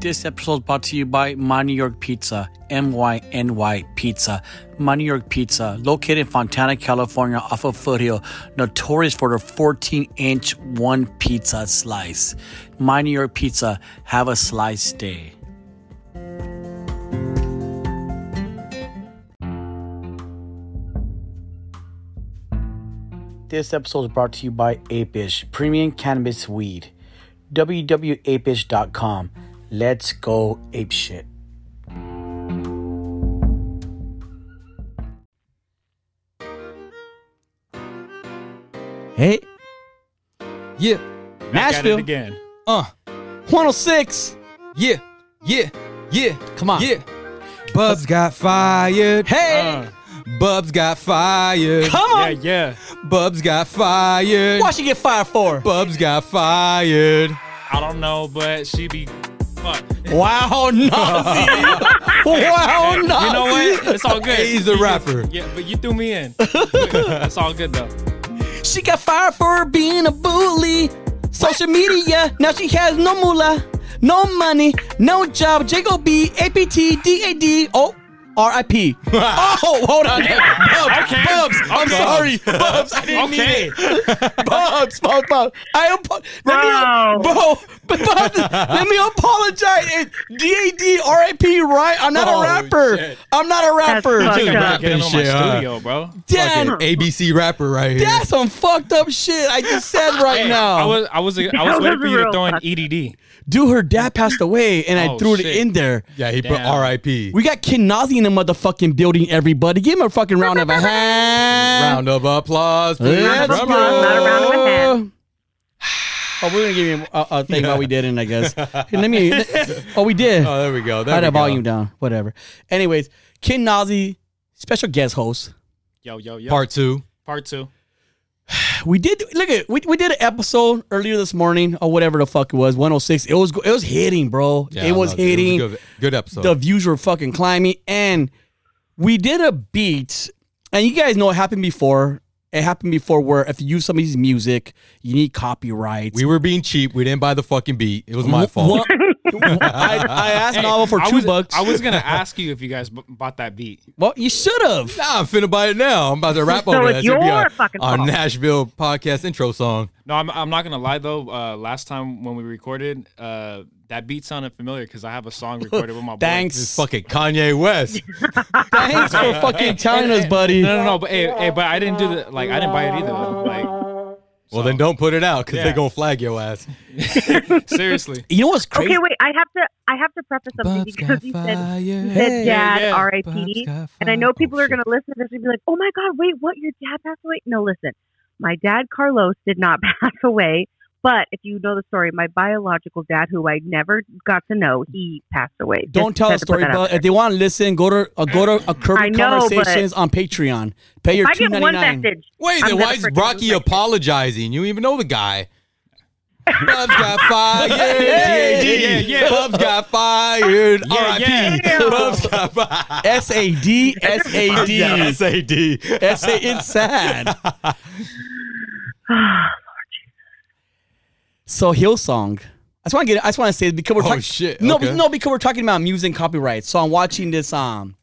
This episode is brought to you by My New York Pizza, M Y N Y Pizza. My New York Pizza, located in Fontana, California, off of Foothill, notorious for their 14 inch one pizza slice. My New York Pizza, have a slice day. This episode is brought to you by Apish, premium cannabis weed. www.apish.com. Let's go ape shit. Hey. Yeah. Back at it Nashville. again. Uh. 106. Yeah. Yeah. Yeah. Come on. Yeah. Bubs got fired. Hey! Uh, Bubs got fired. Come yeah, on! yeah. Bubs got fired. Why she get fired for? Bubs got fired. I don't know, but she be. Fuck. Wow, Nazi! wow, Nazi! You know what? It's all good. He's a rapper. Yeah, but you threw me in. it's all good though. She got fired for being a bully. Social media, now she has no moolah, no money, no job. Jacob B, APT, DAD, oh, RIP. oh, hold on. Bubs, Okay. Bubs, I'm Okay. sorry. Bubs, I didn't mean it. Bubs, Bubs, Bubs. I apo- let Wow. me, bro, Bubs, let me apologize. It- DAD, RIP, right? I'm not Oh, a rapper. shit. I'm not a rapper. fucked Just up. rapping Getting on my shit, huh? studio, bro. Damn, Fucking ABC rapper right here. that's some fucked up shit I just said right Hey, now. I was, I was, I was waiting for you to throw in. EDD. Dude, her dad passed away, and I Oh, threw it shit. in there. Yeah, he put Damn. R.I.P. We got Ken Nazi in the motherfucking building, everybody. Give him a fucking round of a hand. Round of applause. please. Let's go. not a round of a hand. Oh, we're gonna give you a, a thing while we didn't, I guess. Let me. Oh, we did. Oh, there we go. There I had we the volume down. Whatever. Anyways, Ken Nazi, special guest host. Yo, yo, yo. Part two. Part two. We did look at we, we did an episode earlier this morning or whatever the fuck it was. 106. It was it was hitting, bro. Yeah, it was loved hitting. good, good episode. the views were fucking climbing and we did a beat and you guys know it happened before it happened before where if you use somebody's music you need copyrights we were being cheap. We didn't buy the fucking beat. It was my fault. I, I asked Hey, Novel for I two was, bucks I was gonna ask you if you guys b- bought that beat. well you should have Nah, I'm finna buy it now. I'm about to rap So over it's that. It's gonna be your our, fucking our fault. Nashville podcast intro song. No, I'm, I'm not gonna lie though. Uh, last time when we recorded, uh, that beat sounded familiar because I have a song recorded with my boy. thanks It's fucking Kanye West. thanks for fucking telling us buddy No, no, no. But hey, hey, but I didn't do the like. I didn't buy it either. Though. Like, well, then don't put it out because Yeah. they're gonna flag your ass. seriously. you know what's crazy Okay, wait. I have to. I have to preface something because you said, you said Yeah, dad, yeah. R.I.P. And I know people are going to listen to this and be like, "Oh my God, wait, what? Your dad passed away?" No, listen. My dad, Carlos, did not pass away. But if you know the story, my biological dad, who I never got to know, he passed away. don't Just tell had a to put story but if they want to listen go to uh, go to a I curvy know, conversations on patreon pay your If I 299 message, Wait, then why is freaking Rocky lose my shit. apologizing? You even know the guy. Bubs got fired. Yeah, yeah, yeah. Bubs got fired. Yeah, R.I.P. yeah. Bubs got fired. S-A-D S-A-D Yeah, S.A.D. S-A- it's sad So Hillsong. I just want to get. I just want to say because we're Oh, talking. shit, No, okay. no, because we're talking about music and copyright. So I'm watching this. Um,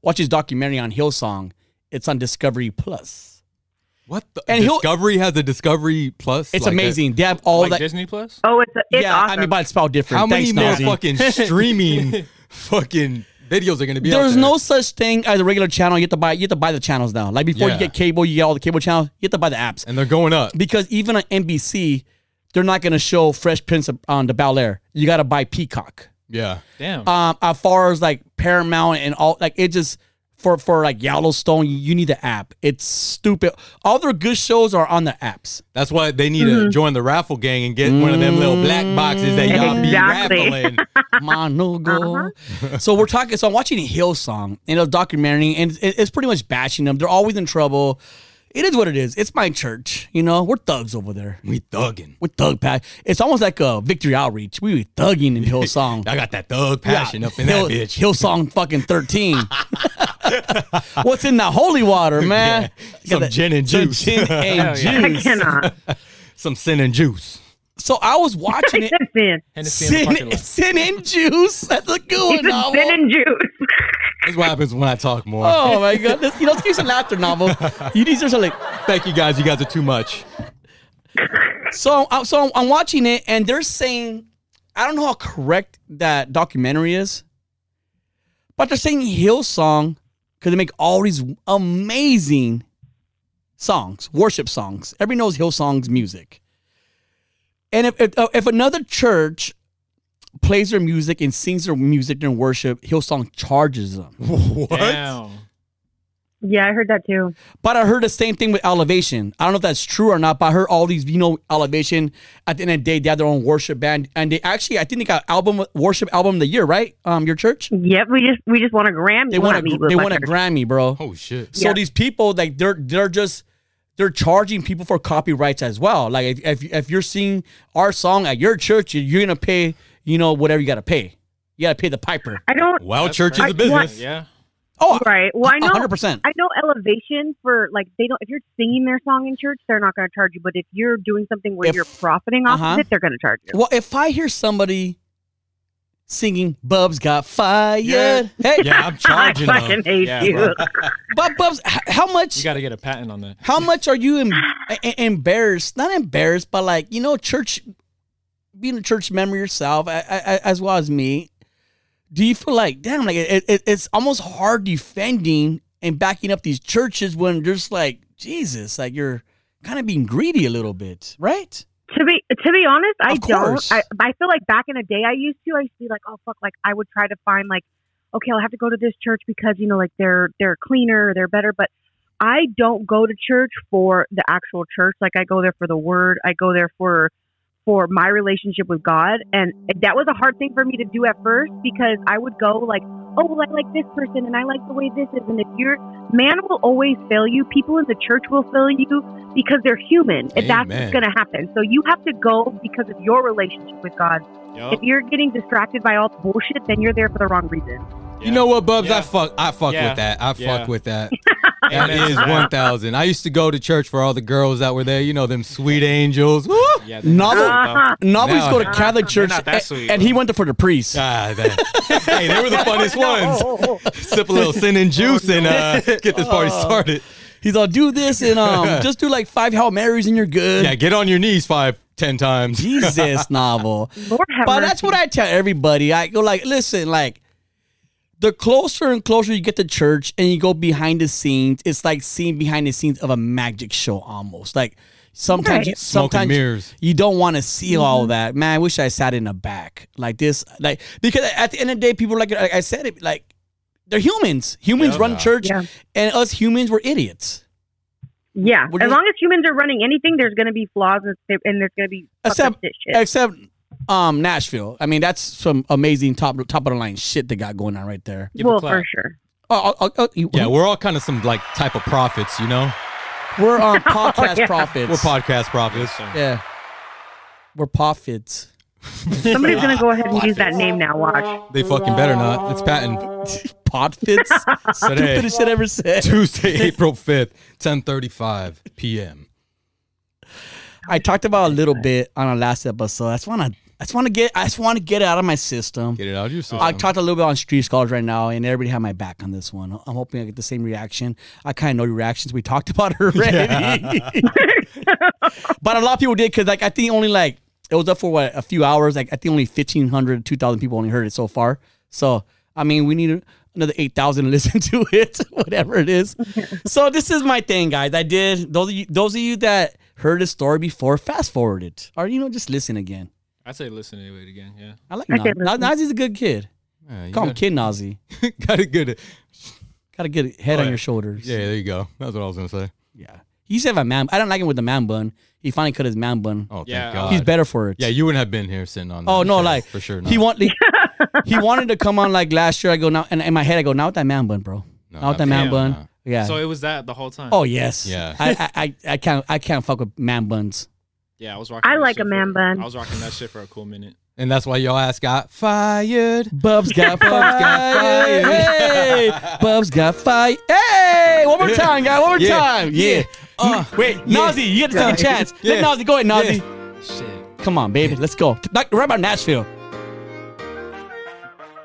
watch this documentary on Hillsong. It's on Discovery Plus. What the? And Discovery has a Discovery Plus. It's like that? amazing. They have all like that. Disney Plus. oh, it's it's yeah, awesome. I mean, but it's spelled different. How many Thanks, more fucking streaming fucking videos are gonna be? out There's there? no such thing as a regular channel. You have to buy. You have to buy the channels now. Like before Yeah. you get cable, you get all the cable channels. You have to buy the apps and they're going up. because even on NBC, they're not going to show Fresh Prince on the Bel Air. You got to buy Peacock. Yeah. Damn. um as far as like Paramount and all like it just for for like Yellowstone you, you need the app. It's stupid. All their good shows are on the apps. That's why they need to mm-hmm. join the raffle gang and get one of them little black boxes that y'all Exactly. be raffling. Mono go. Uh-huh. So we're talking. So I'm watching Hillsong and a documentary, and it, it's pretty much bashing them. They're always in trouble. It is what it is. It's my church. You know, we're thugs over there. We thugging. We're thug pack. It's almost like a victory outreach. We were thugging in Hillsong. I got that thug passion up in Hill, that bitch. Hillsong fucking 13. What's in the holy water, man? Yeah, some that- gin and some juice. Gin and Hell yeah. I cannot. Some sin and juice. So I was watching He it. said sin. Hennessy in the parking Sin, sin and juice. That's a good He one, sin and juice. That's what happens when I talk more. Oh my god! Let's- You know, let's give some laughter, novel. You these are like Thank you guys. You guys are too much. so. uh, So I'm watching it, and they're saying, I don't know how correct that documentary is, but they're saying Hillsong because they make all these amazing songs, worship songs. Everybody knows Hillsong's music, and if if, if another church plays their music and sings their music during worship, Hillsong charges them. What? Damn. Yeah, I heard that too. But I heard the same thing with Elevation. I don't know if that's true or not, but I heard all these, you know, Elevation at the end of the day, they have their own worship band. And they actually, I think they got album worship album of the year, right? Um, your church? Yep, we just we just won a Grammy. They won a me they won a Grammy, bro. Oh shit. So Yeah. these people, like they're they're just they're charging people for copyrights as well. Like if if, if you're seeing our song at your church, you're gonna pay, you know, whatever you gotta pay. You gotta pay the piper. I don't. Well, That's church is a business. Yeah. Oh, Right. Well, I know. 100%. I know elevation for like they don't. If you're singing their song in church, they're not going to charge you. But if you're doing something where If- you're profiting off Uh-huh. of it, they're going to charge you. Well, if I hear somebody singing "Bubs Got Fired," Yeah. hey, Yeah, I'm I charging fucking them. hate Yeah, you. but Bubs, how much? You got to get a patent on that. How much are you em- embarrassed? Not embarrassed, but like you know, church, being a church member yourself, I, I, as well as me. Do you feel like, damn, like it, it, it's almost hard defending and backing up these churches when there's like Jesus, like you're kind of being greedy a little bit, right? To be to be honest, I don't. I I feel like back in the day, I used to. I used to be like, oh fuck, like I would try to find like, okay, I'll have to go to this church because you know, like they're they're cleaner, they're better. But I don't go to church for the actual church. Like I go there for the word. I go there for for my relationship with God, and that was a hard thing for me to do at first because I would go like, oh, well, I like this person and I like the way this is, and if you're man will always fail you. People in the church will fail you because they're human. And that's Amen. what's going to happen. So you have to go because of your relationship with God. Yup. If you're getting distracted by all the bullshit, then you're there for the wrong reason. You know what, Bubs? I fuck. I fuck Yeah. with that. I Yeah. fuck with that. Amen That to is that. one thousand. I used to go to church for all the girls that were there. You know them sweet angels. Woo! Yeah, they're Novel- not Uh-huh. Nobody's No. go to Catholic church, not that and, sweet, and bro. he went there for the priest. Ah, that- hey, they were the funniest ones. Sip a little sin and juice and uh, get this party started. He's all do this and um, just do like five Hail Marys and you're good. Yeah, get on your knees five, ten times. Jesus, novel. Lord have But mercy. that's what I tell everybody. I go like, listen, like the closer and closer you get to church and you go behind the scenes, it's like seeing behind the scenes of a magic show almost. Like sometimes, you, Right. Sometimes mirrors. you don't want to see all mm-hmm. that. Man, I wish I sat in the back like this. Like because at the end of the day, people like, like I said it like they're humans. Humans Yeah. run church, Yeah. and us humans were idiots. Yeah. What As you- long as humans are running anything, there's going to be flaws and, and there's going to be fucked Except- shit. shit. Except um Nashville. I mean, that's some amazing top top of the line shit they got going on right there. Give well, for sure. Oh, oh, oh, you- Yeah, we're all kind of some like type of prophets, you know. we're um, podcast yeah. prophets. We're podcast prophets. Yes. Yeah, we're prophets. Somebody's going to go ahead and use that name now. Watch. They fucking better not. It's patent. Podfits. Today, Stupidest shit ever said. Tuesday, April fifth, ten thirty-five p.m. I talked about a little bit on our last episode. I just want to. I just want to get. I just want to get it out of my system. Get it out of your system. I talked a little bit on Street Scholars right now, and everybody had my back on this one. I'm hoping I get the same reaction. I kind of know your reactions. We talked about it already, but a lot of people did because, like, I think only like it was up for what a few hours. Like, I think only 1,500, 2,000 people only heard it so far. So, I mean, we need another 8,000 to listen to it, whatever it is. so, this is my thing, guys. I did those of you, those of you that heard the story before, fast forward it, or you know, just listen again. I'd say listen to it again. Yeah. I like I Nazi. Nazi's a good kid. Yeah, Call him Kid Nazi. got a good. Got a good head Oh, on your shoulders. Yeah, there you go. That's what I was gonna say. Yeah. He used to have a man. I don't like him with the man bun. He finally cut his man bun. Oh, thank Yeah, God. He's better for it. Yeah, you wouldn't have been here sitting on. Oh that no, show, like for sure. Not. He want he, he wanted to come on like last year. I go now, and in my head I go now with that man bun, bro. No, now with that man bun. Nah. Yeah. So it was that the whole time. oh yes. Yeah. I, I I I can't I can't fuck with man buns. Yeah. I was rocking. I like a man for- bun. I was rocking that shit for a cool minute. and that's why your ass got fired. Bubs got fired. got fired. Hey, Bubs got fired. Hey, one more time, guys. One more Yeah. time. Yeah. Uh, Wait, Nazi, you get to take a chance. Yeah. Let Nazi go ahead, Nazi. Shit. Come on, baby. Let's go. Like, right about Nashville.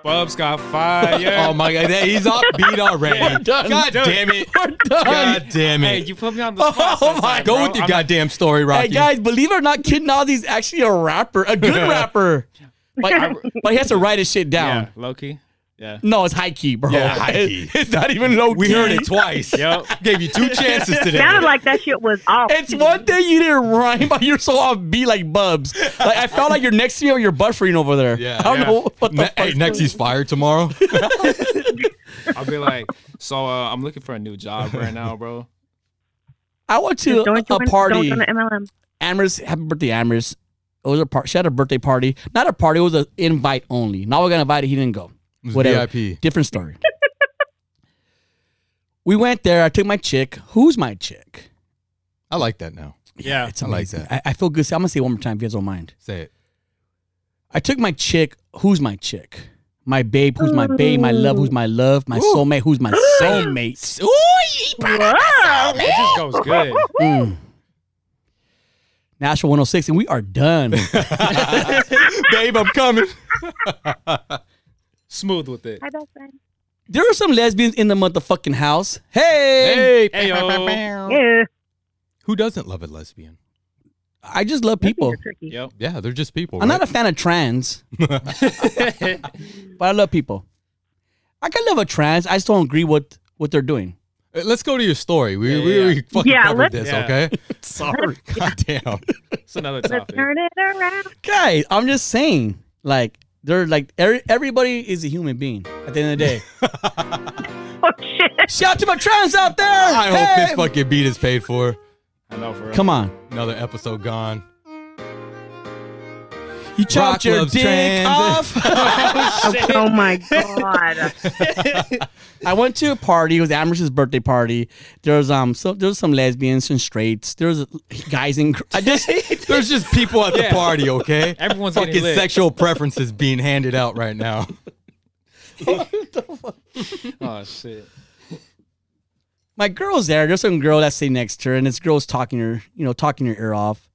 Bubs got fire. Oh my god, he's upbeat already. We're done. God Dude. damn it. We're done. God damn it. Hey, you put me on the spot. Oh my- sometime, Go bro. with your I'm- goddamn story, Rocky. Hey guys, believe it or not, Kid Nazi's actually a rapper, a good rapper. But, but he has to write his shit down. Yeah, low key. Yeah. No, it's high key, bro. Yeah, high key. It's not even low key. we heard it twice. Yep. Gave you two chances today. Sounded like that shit was off. It's one thing you didn't rhyme, but you're so offbeat like Bubs. Like I felt like you're next to me or you're buffering over there. Yeah. I don't Yeah. know what the Ne- fuck. hey, next he's fired tomorrow. I'll be like, so uh, I'm looking for a new job right now, bro. I went to don't a, join, a party. Don't join the MLM. Amherst, happy birthday, Amherst. It was a part. She had a birthday party. Not a party. It was an invite only. Now we're gonna invite it. He didn't go. It was Whatever. VIP. Different story. we went there. I took my chick. Who's my chick? I like that now. Yeah. It's I like amazing. that. I, I feel good. I'm gonna say it one more time if you guys don't mind. Say it. I took my chick. Who's my chick? My babe. Who's my babe? My love. Who's my love? My soulmate. Who's my soulmate? Whoa. It just goes good. Mm. Nashville 106, and we are done. Babe, I'm coming. Smooth with it. Hi, best friend. there are some lesbians in the motherfucking house. Hey, Hey, yo. Yeah. Who doesn't love a lesbian? I just love people. Yep. Yeah, they're just people. I'm right? not a fan of trans, but I love people. I can love a trans. I just don't agree with what they're doing. Uh, Let's go to your story. We Yeah, we, yeah. we fucking Yeah, covered this, Yeah. okay? Sorry, God damn. It's another topic. Let's turn it around. guys. I'm just saying, like, they're like every, everybody is a human being. At the end of the day, Oh shit. shout out to my trans out there. I hope this fucking beat is paid for. I know for. Come on, Another episode gone. You chopped Rock your dick trans. off. Oh my god. I went to a party. It was Amherst's birthday party. There was um, so there was some lesbians and straights. There was guys and I just There's just people at the Yeah. party, okay? Everyone's getting fucking lit. sexual preferences being handed out right now. Oh shit. my girl's there. There's some girl that's sitting next to her, and this girl's talking her, you know, talking her ear off.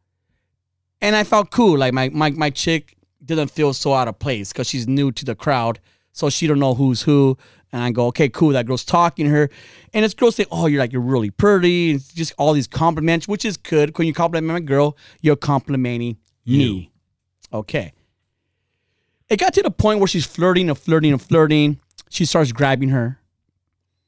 And I felt cool. Like my my my chick didn't feel so out of place because she's new to the crowd, so she don't know who's who. And I go, okay, cool. That girl's talking to her, and this girl say, "Oh, you're like you're really pretty." It's just all these compliments, which is good. When you compliment my girl, you're complimenting me. Okay. It got to the point where she's flirting and flirting and flirting. She starts grabbing her.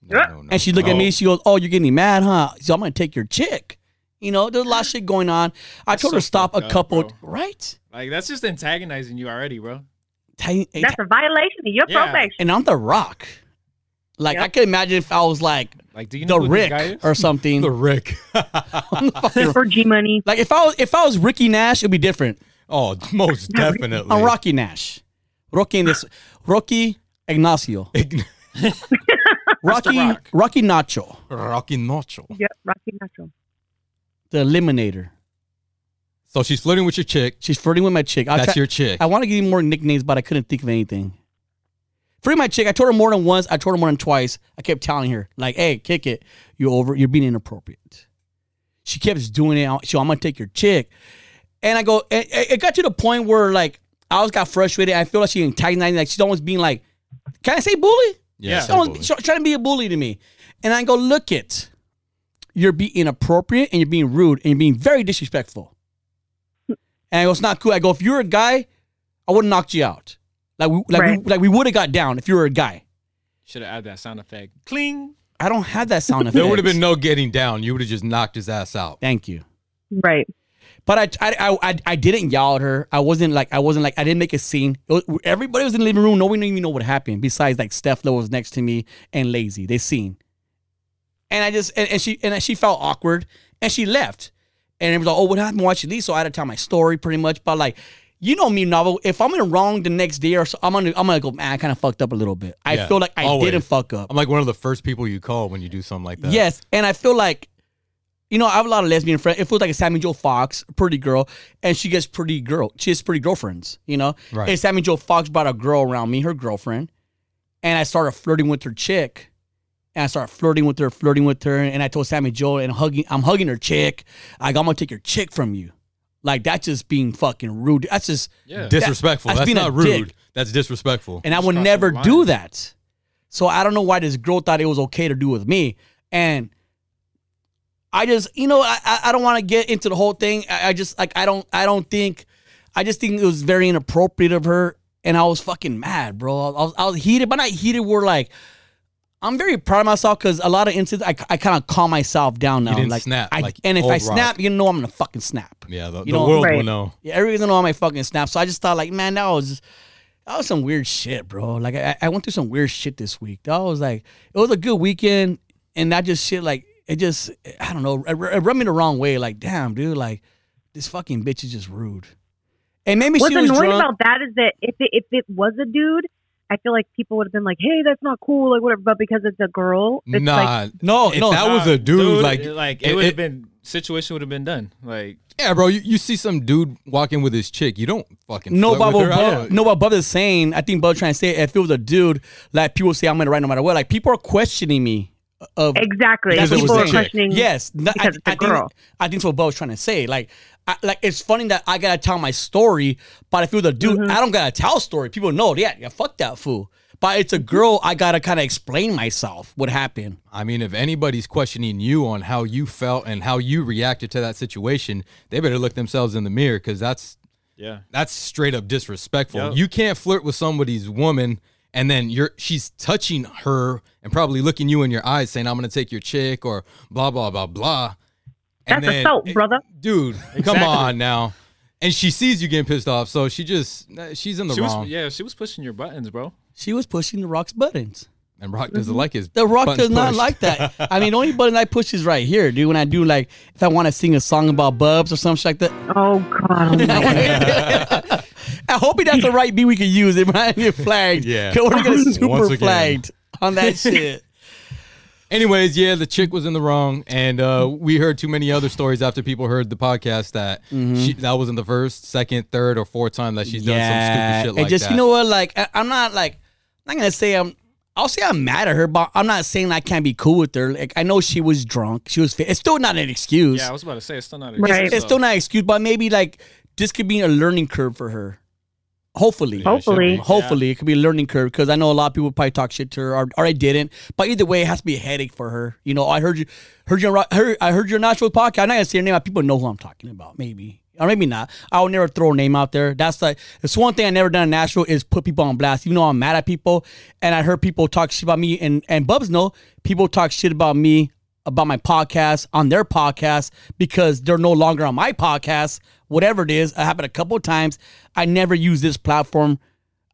No, no, no, And she looked at me. She goes, "Oh, you're getting mad, huh? So I'm gonna take your chick." You know, there's a lot of shit going on. I That's told her so stop a fucked up, couple. bro. right? Like that's just antagonizing you already, bro. Ti- eh, That's a violation of your Yeah. probation. and I'm the Rock. Like I Yep. could imagine if I was like Like, do you know the who this guy Rick is? or something. The Rick. For G Money. like if I was if I was Ricky Nash, it'd be different. oh, most definitely. I'm Rocky Nash. Rocky in this Rocky Ignacio. Rocky Rock. Rocky Nacho. Rocky Nacho. Yep, Rocky Nacho. The Eliminator. So she's flirting with your chick. She's flirting with my chick. I That's try- your chick. I want to give you more nicknames, but I couldn't think of anything. Free my chick. I told her more than once. I told her more than twice. I kept telling her, like, "Hey, kick it. You're over. You're being inappropriate." She kept doing it. So I'm gonna take your chick, and I go. It, it it got to the point where like I always got frustrated. I feel like she antagonizing. Like she's almost being like, "Can I say bully?" Yeah. She's almost tr- trying to be a bully to me, and I go, "Look it. You're being inappropriate and you're being rude and you're being very disrespectful." And I go, "It's not cool." I go, "If you're a guy, I would have knocked you out." Like we, like Right. we, like we would have got down if you were a guy. Should have added that sound effect. Cling. I don't have that sound effect. There would have been no getting down. You would have just knocked his ass out. Thank you. Right. But I, I, I, I, I didn't yell at her. I wasn't like, I wasn't like, I didn't make a scene. Was- everybody was in the living room. No one even know what happened. Besides, like Steph Lowe was next to me and Lazy. They seen. And I just, and, and she, and she felt awkward, and she left. And it was like, oh, what happened? Why'd she leave? So I had to tell my story pretty much. But like, you know me, novel. If I'm in the wrong the next day or so, I'm gonna, I'm gonna go, man, I kind of fucked up a little bit. I Yeah, feel like I always. didn't fuck up. I'm like one of the first people you call when you do something like that. Yes, and I feel like, you know, I have a lot of lesbian friends. It feels like a Sammy Joe Fox, pretty girl, and she gets pretty girl. She has pretty girlfriends, you know. Right. And Sammy Joe Fox brought a girl around me, her girlfriend, and I started flirting with her chick. And I started flirting with her, flirting with her, and I told Sammy Joe, and hugging, I'm hugging her chick. I go, I'm gonna take your chick from you. Like that's just being fucking rude. That's just Yeah. Disrespectful. that's That's, being a not rude. dick. That's disrespectful. and I Just would crossing never do that. So I don't know why this girl thought it was okay to do with me. And I just, you know, I I- I don't want to get into the whole thing. I, I just like I don't I don't think I just think it was very inappropriate of her, and I was fucking mad, bro. I was, I was heated, but not heated. We're like. I'm very proud of myself because a lot of incidents I, I kind of calm myself down now. You didn't like snap I, like and if old I Rock. snap, you know I'm gonna fucking snap. yeah, the, You the know- world Right. will know. Yeah, everybody's gonna know all my fucking snap. So I just thought, like, man, that was that was some weird shit, bro. Like, I, I went through some weird shit this week. That was like, it was a good weekend, and that just shit, like, it just, I don't know, it, it rubbed me the wrong way. Like, damn, dude, like, this fucking bitch is just rude. And maybe What's she was annoying drunk. about that is that if it, if it was a dude, I feel like people would have been like, "Hey, that's not cool," like whatever. But because it's a girl, it's nah, like, no, if no, that was a dude, like, like it- it, would have been situation would have been done. Like yeah, bro. You, you see some dude walking with his chick, you don't fucking No, flirt but with what her. I no, what Bub is saying, I think Bub trying to say, if it was a dude, like people say I'm gonna write no matter what. Like people are questioning me of exactly. That's Because it People are questioning. Yes, n- I, because it's a I think girl. I think that's what Bo was trying to say. Like, I, like it's funny that I gotta tell my story, but if it was a dude, Mm-hmm. I don't gotta tell a story. People know, yeah, yeah, fuck that fool. But it's a girl, I gotta kind of explain myself what happened. I mean, if anybody's questioning you on how you felt and how you reacted to that situation, they better look themselves in the mirror because that's yeah, that's straight up disrespectful. Yep. You can't flirt with somebody's woman and then you're she's touching her and probably looking you in your eyes saying, "I'm gonna take your chick" or blah blah blah blah. And That's assault, brother. dude. Come on now. And she sees you getting pissed off, so she just she's in the she wrong. was yeah she was pushing your buttons, bro. She was pushing the rock's buttons. And Rock doesn't mm-hmm. like his. The rock does not pushed. like that. I mean, the only button I push is right here, dude. When I do like, if I want to sing a song about bubs or something like that, Oh God. oh my I hope that's the right beat we can use. It might get flagged. Yeah, we're gonna get super flagged on that shit. Anyways, yeah, the chick was in the wrong, and uh, we heard too many other stories after people heard the podcast that Mm-hmm. she, that wasn't the first, second, third, or fourth time that she's done some stupid shit like and just that. you know what, like I, I'm not like I'm not gonna say I'm. I'll say I'm mad at her, but I'm not saying I can't be cool with her. Like I know she was drunk. She was. Fit. It's still not an excuse. Yeah, I was about to say it's still not. A Right. it's still not an excuse, but maybe like this could be a learning curve for her. Hopefully. Yeah, it Hopefully. be. Hopefully, it could be a learning curve because I know a lot of people probably talk shit to her, or, or I didn't. But either way, it has to be a headache for her. You know, I heard you, heard you, heard, I heard your natural podcast. I'm not gonna say your name. but People know who I'm talking about. Maybe or maybe not. I will never throw a name out there. That's like it's one thing I never done in Nashville is put people on blast. Even though I'm mad at people, and I heard people talk shit about me, and and Bubs know people talk shit about me about my podcast on their podcast because they're no longer on my podcast. Whatever it is, it happened a couple of times. I never use this platform.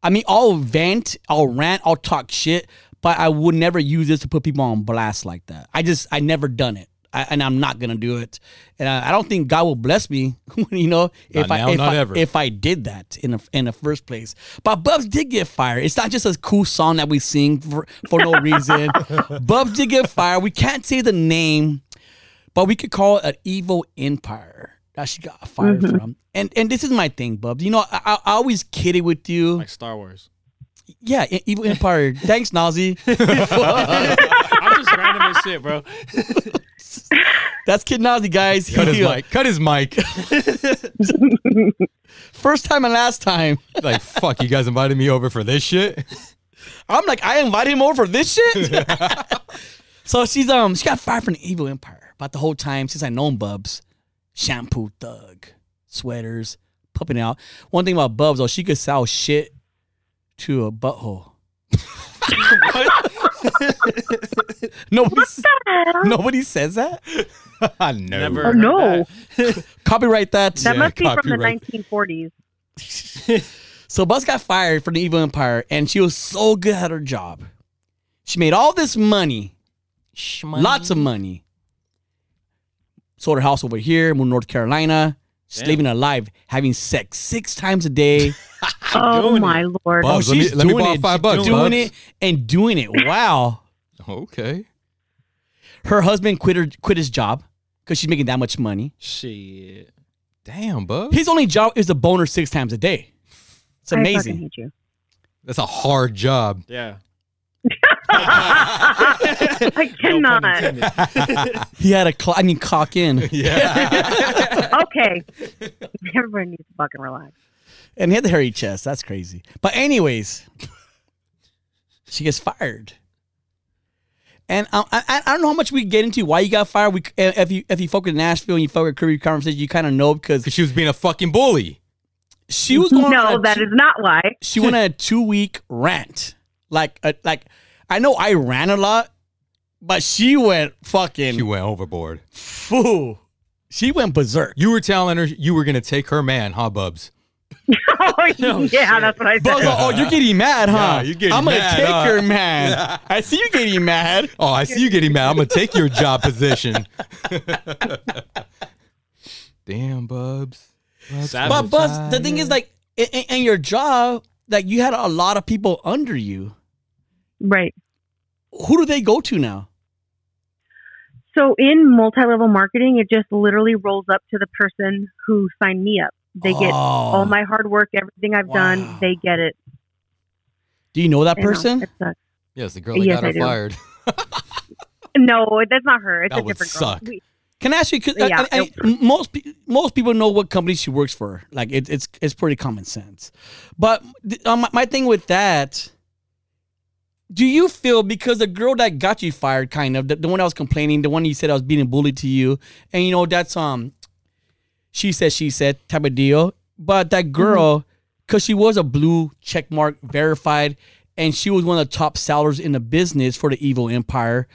I mean, I'll vent, I'll rant, I'll talk shit, but I would never use this to put people on blast like that. I just, I never done it. I, and I'm not gonna do it, and I, I don't think God will bless me, you know, if Not I if not I, ever. if I did that in the in the first place. But Bubs did get fired. It's not just a cool song that we sing for, for no reason. Bubs did get fired. We can't say the name, but we could call it an evil empire that she got fired mm-hmm. from. And and this is my thing, Bubs. You know, I, I I always kidded with you. like Star Wars. Yeah, E- Evil Empire. Thanks, Nazi. I'm just random as shit, bro. That's Kid Nazi, guys. cut his mic. Cut his mic. First time and last time. like fuck, you guys invited me over for this shit. I'm like, I invited him over for this shit. so she's um she got fired from the Evil Empire. But the whole time since I known Bubs, shampoo thug, sweaters, pumping out. One thing about Bubs though, she could sell shit to a butthole. nobody, s- God. nobody says that. I know. Never. Oh heard no, that. Copyright that. that Yeah, must be from the 1940s. So Bubs got fired from the Evil Empire, and she was so good at her job. She made all this money, lots of money. Sold her house over here, moved North Carolina. She's Damn. living her life, having sex six times a day. Oh doing my lord. Bubs, oh, let me- she's let me doing borrow it, five bucks, doing Bubs. it, and doing it. Wow. Okay. Her husband quit her quit his job because she's making that much money. Shit. Damn, bub. His only job is a boner six times a day. It's I amazing. hate you. That's a hard job. Yeah. I cannot. intended. He had a cl- I mean cock in, yeah. okay. Everybody needs to fucking relax. and he had the hairy chest. That's crazy. But anyways, she gets fired. And um, I, I I don't know how much we get into why you got fired. We if you if you focus in Nashville and you focus career conversation, you kind of know because Because she was being a fucking bully. she was going No, a that two- is not why. she went on a two week rant. Like uh, like I know I ran a lot, but she went fucking She went overboard. foo. She went berserk. You were telling her you were gonna take her man, huh, Bubs? oh, yeah, shit. that's what I said. Bubs, oh, you're getting mad, huh? Yeah, you're getting I'm gonna mad, take huh? your man. I see you getting mad. Oh, I see you getting mad. I'm gonna take your job position. Damn, Bubs. Savage. But Bubs, the thing is, like, in, in- in your job, like, you had a lot of people under you. Right. Who do they go to now? So in multi-level marketing, it just literally rolls up to the person who signed me up. They get Oh. all my hard work, everything I've Wow. done. They get it. Do you know that You know, person? it sucks. Yes, the girl that Yes, got her do. fired. No, that's not her. It's That a would different suck. girl. We, Can I ask you? 'cause I- Yeah, I- I- most most people know what company she works for. Like it, it's it's pretty common sense. But um, my, my thing with that, do you feel because the girl that got you fired, kind of the, the one that was complaining, the one you said I was being bullied to you, and you know that's um, she said she said type of deal. But that girl, because she was a blue check mark verified, and she was one of the top sellers in the business for the Evil Empire.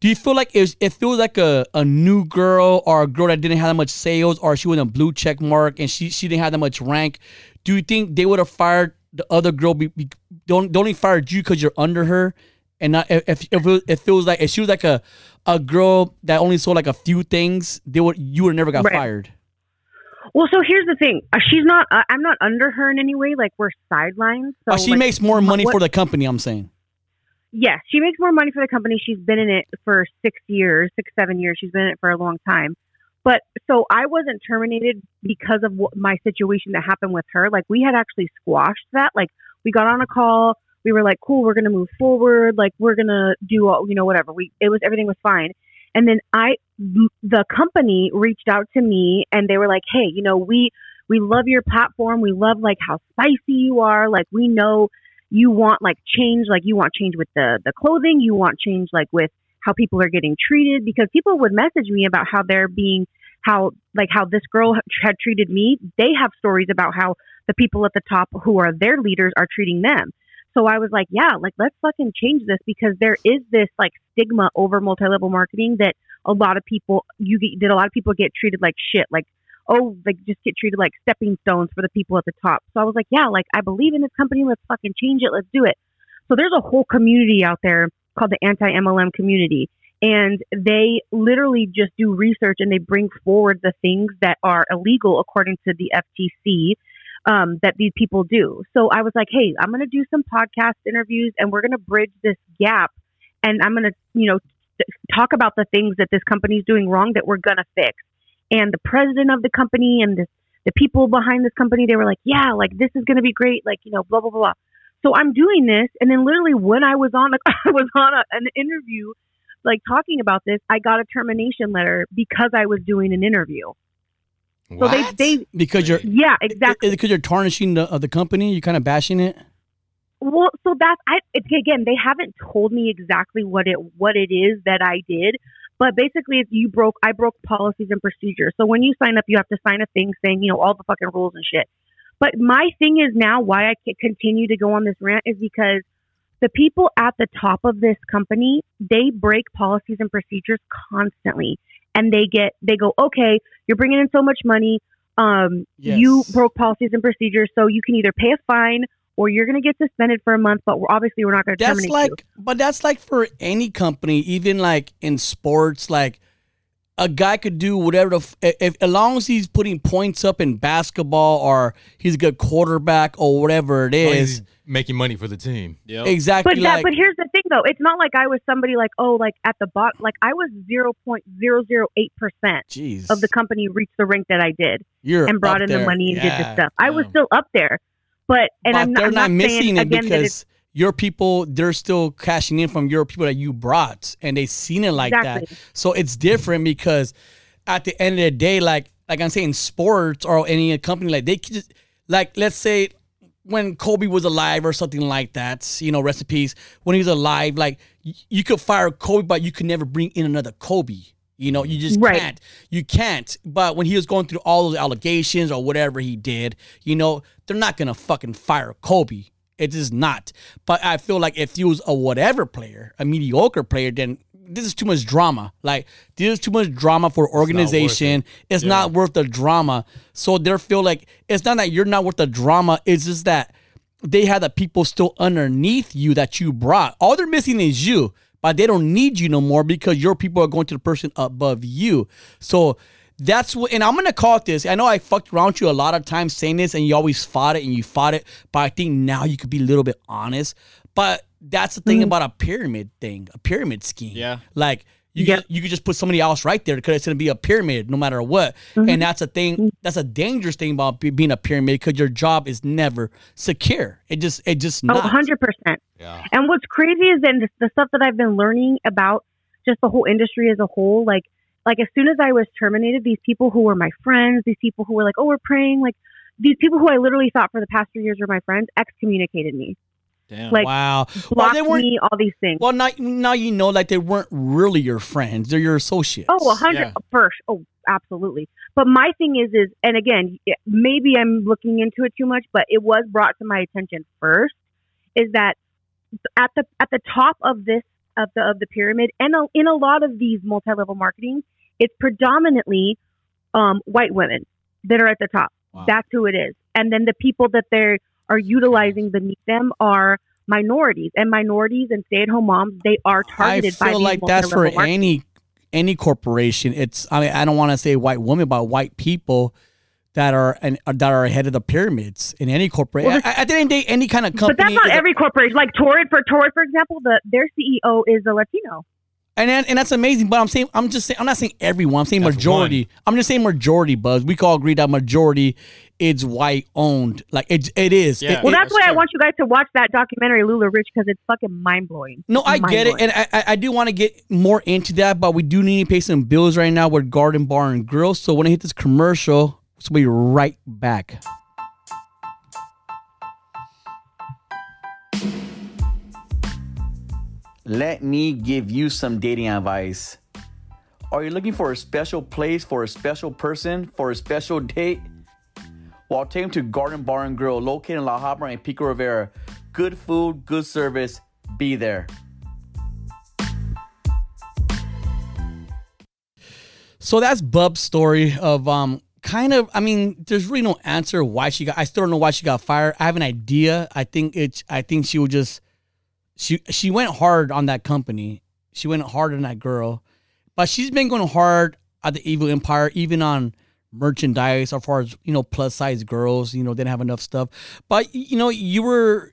Do you feel like it, was, it feels like a, a new girl or a girl that didn't have that much sales or she was a blue check mark and she, she didn't have that much rank? Do you think they would have fired the other girl? Be, be, don't don't only fired you because you're under her, and not if if, if it, feels like if she was like a a girl that only sold like a few things, they would you would never got Right. fired. well, so here's the thing. Uh, She's not. Uh, I'm not under her in any way. Like we're sidelines. So Oh, she like, makes more money what- for the company. I'm saying. Yes, she makes more money for the company. She's been in it for six years, six, seven years. She's been in it for a long time. But so I wasn't terminated because of what, my situation that happened with her. Like we had actually squashed that. Like we got on a call. We were like, cool, we're going to move forward. Like we're going to do, all, you know, whatever. We, it was, everything was fine. And then I, the company reached out to me and they were like, hey, you know, we, we love your platform. We love like how spicy you are. Like we know you want like change, like you want change with the the clothing, you want change like with how people are getting treated because people would message me about how they're being how like how this girl had treated me. They have stories about how the people at the top who are their leaders are treating them. So I was like, yeah, like let's fucking change this because there is this like stigma over multi-level marketing that a lot of people you get that a lot of people get treated like shit, like oh, like just get treated like stepping stones for the people at the top. So I was like, yeah, like I believe in this company. Let's fucking change it. Let's do it. So there's a whole community out there called the anti MLM community. And they literally just do research and they bring forward the things that are illegal according to the FTC um, that these people do. So I was like, hey, I'm going to do some podcast interviews and we're going to bridge this gap. And I'm going to, you know, talk about the things that this company is doing wrong that we're going to fix and the president of the company and the, the people behind this company they were like yeah like this is going to be great like you know blah blah blah so i'm doing this and then literally when i was on a, i was on a, an interview like talking about this i got a termination letter because i was doing an interview so they they Because you're yeah exactly because you're tarnishing the uh, the company. You're kind of bashing it. Well, so that's I it's, again they haven't told me exactly what it what it is that I did, but basically it's you broke I broke policies and procedures. So when you sign up, you have to sign a thing saying you know all the fucking rules and shit. But my thing is now why I can continue to go on this rant is because the people at the top of this company they break policies and procedures constantly, and they get they go okay you're bringing in so much money. Um, you broke policies and procedures, so you can either pay a fine or you're going to get suspended for a month, but we're obviously we're not going to terminate like, you. but that's like for any company, even like in sports, like a guy could do whatever the f- if as long as he's putting points up in basketball or he's a good quarterback or whatever it As long as is. he's making money for the team. Yeah, Exactly. But that, like, but here's the thing though, it's not like I was somebody like oh like at the bottom, like I was zero point zero zero eight percent of the company reached the rank that I did you're and brought up in the there. money and did Yeah. this stuff. I was still up there, but and but I'm, they're I'm not, not missing saying it again that it's because your people they're still cashing in from your people that you brought, and they seen it like Exactly. that. So it's different because at the end of the day, like like I'm saying, sports or any company like they could just like let's say when Kobe was alive or something like that, you know, recipes when he was alive, like y- you could fire Kobe, but you could never bring in another Kobe. You know, you just Right. can't. You can't. But when he was going through all those allegations or whatever he did, you know, they're not gonna fucking fire Kobe. It is not. But I feel like if he was a whatever player, a mediocre player, then this is too much drama. Like this is too much drama for organization. It's not worth the drama. So they feel like it's not that you're not worth the drama. It's just that they have the people still underneath you that you brought. All they're missing is you, but they don't need you no more because your people are going to the person above you. So that's what, and I'm gonna call it this. I know I fucked around you a lot of times saying this, and you always fought it and you fought it. But I think now you could be a little bit honest. But that's the thing mm-hmm. about a pyramid thing, a pyramid scheme. Yeah. like. You, Yeah. could, you could just put somebody else right there because it's going to be a pyramid no matter what. Mm-hmm. And that's a thing. That's a dangerous thing about be- being a pyramid because your job is never secure. It just, it just Oh, not. 100%. Yeah. And what's crazy is then the, the stuff that I've been learning about just the whole industry as a whole. Like, like as soon as I was terminated, these people who were my friends, these people who were like, "Oh, we're praying," like these people who I literally thought for the past three years were my friends, excommunicated me, Damn. like wow. Well, blocked they weren't. me, all these things. Well, now, now you know, like they weren't really your friends; they're your associates. Oh, a hundred Yeah. first. Oh, absolutely. But my thing is, is and again, maybe I'm looking into it too much, but it was brought to my attention first. Is that at the at the top of this of the of the pyramid, and in a lot of these multi-level marketing, it's predominantly um, white women that are at the top. Wow. That's who it is, and then the people that they are utilizing beneath them are minorities, and minorities and stay-at-home moms. They are targeted by I feel like that's for any any corporation. It's I mean I don't want to say white women, but white people that are and that are ahead of the pyramids in any corporation. Well, at the end of the day, any kind of company. But that's not is a- every corporation. Like Torrid, for Torrid, for example, the their CEO is a Latino. And that, and that's amazing. But I'm saying I'm just saying I'm not saying everyone. I'm saying That's majority. I'm just saying majority. Bubs. We can all agree that majority is white owned. Like it, it is. Yeah. It- Well, it- that's that's why I true. want you guys to watch that documentary, LuLaRich, because it's fucking mind blowing. no, I get it, and I, I, I do want to get more into that, but we do need to pay some bills right now with Garden Bar and Grill. So when I hit this commercial, so we'll be right back. Let me give you some dating advice. Are you looking for a special place for a special person for a special date? Well, take them to Garden Bar and Grill, located in La Habra and Pico Rivera. Good food, good service. Be there. So that's Bub's story of um kind of I mean, there's really no answer why she got I still don't know why she got fired. I have an idea. I think it's I think she was just she she went hard on that company. She went hard on that girl. But she's been going hard at the Evil Empire, even on merchandise as far as, you know, plus size girls, you know, didn't have enough stuff. But you know, you were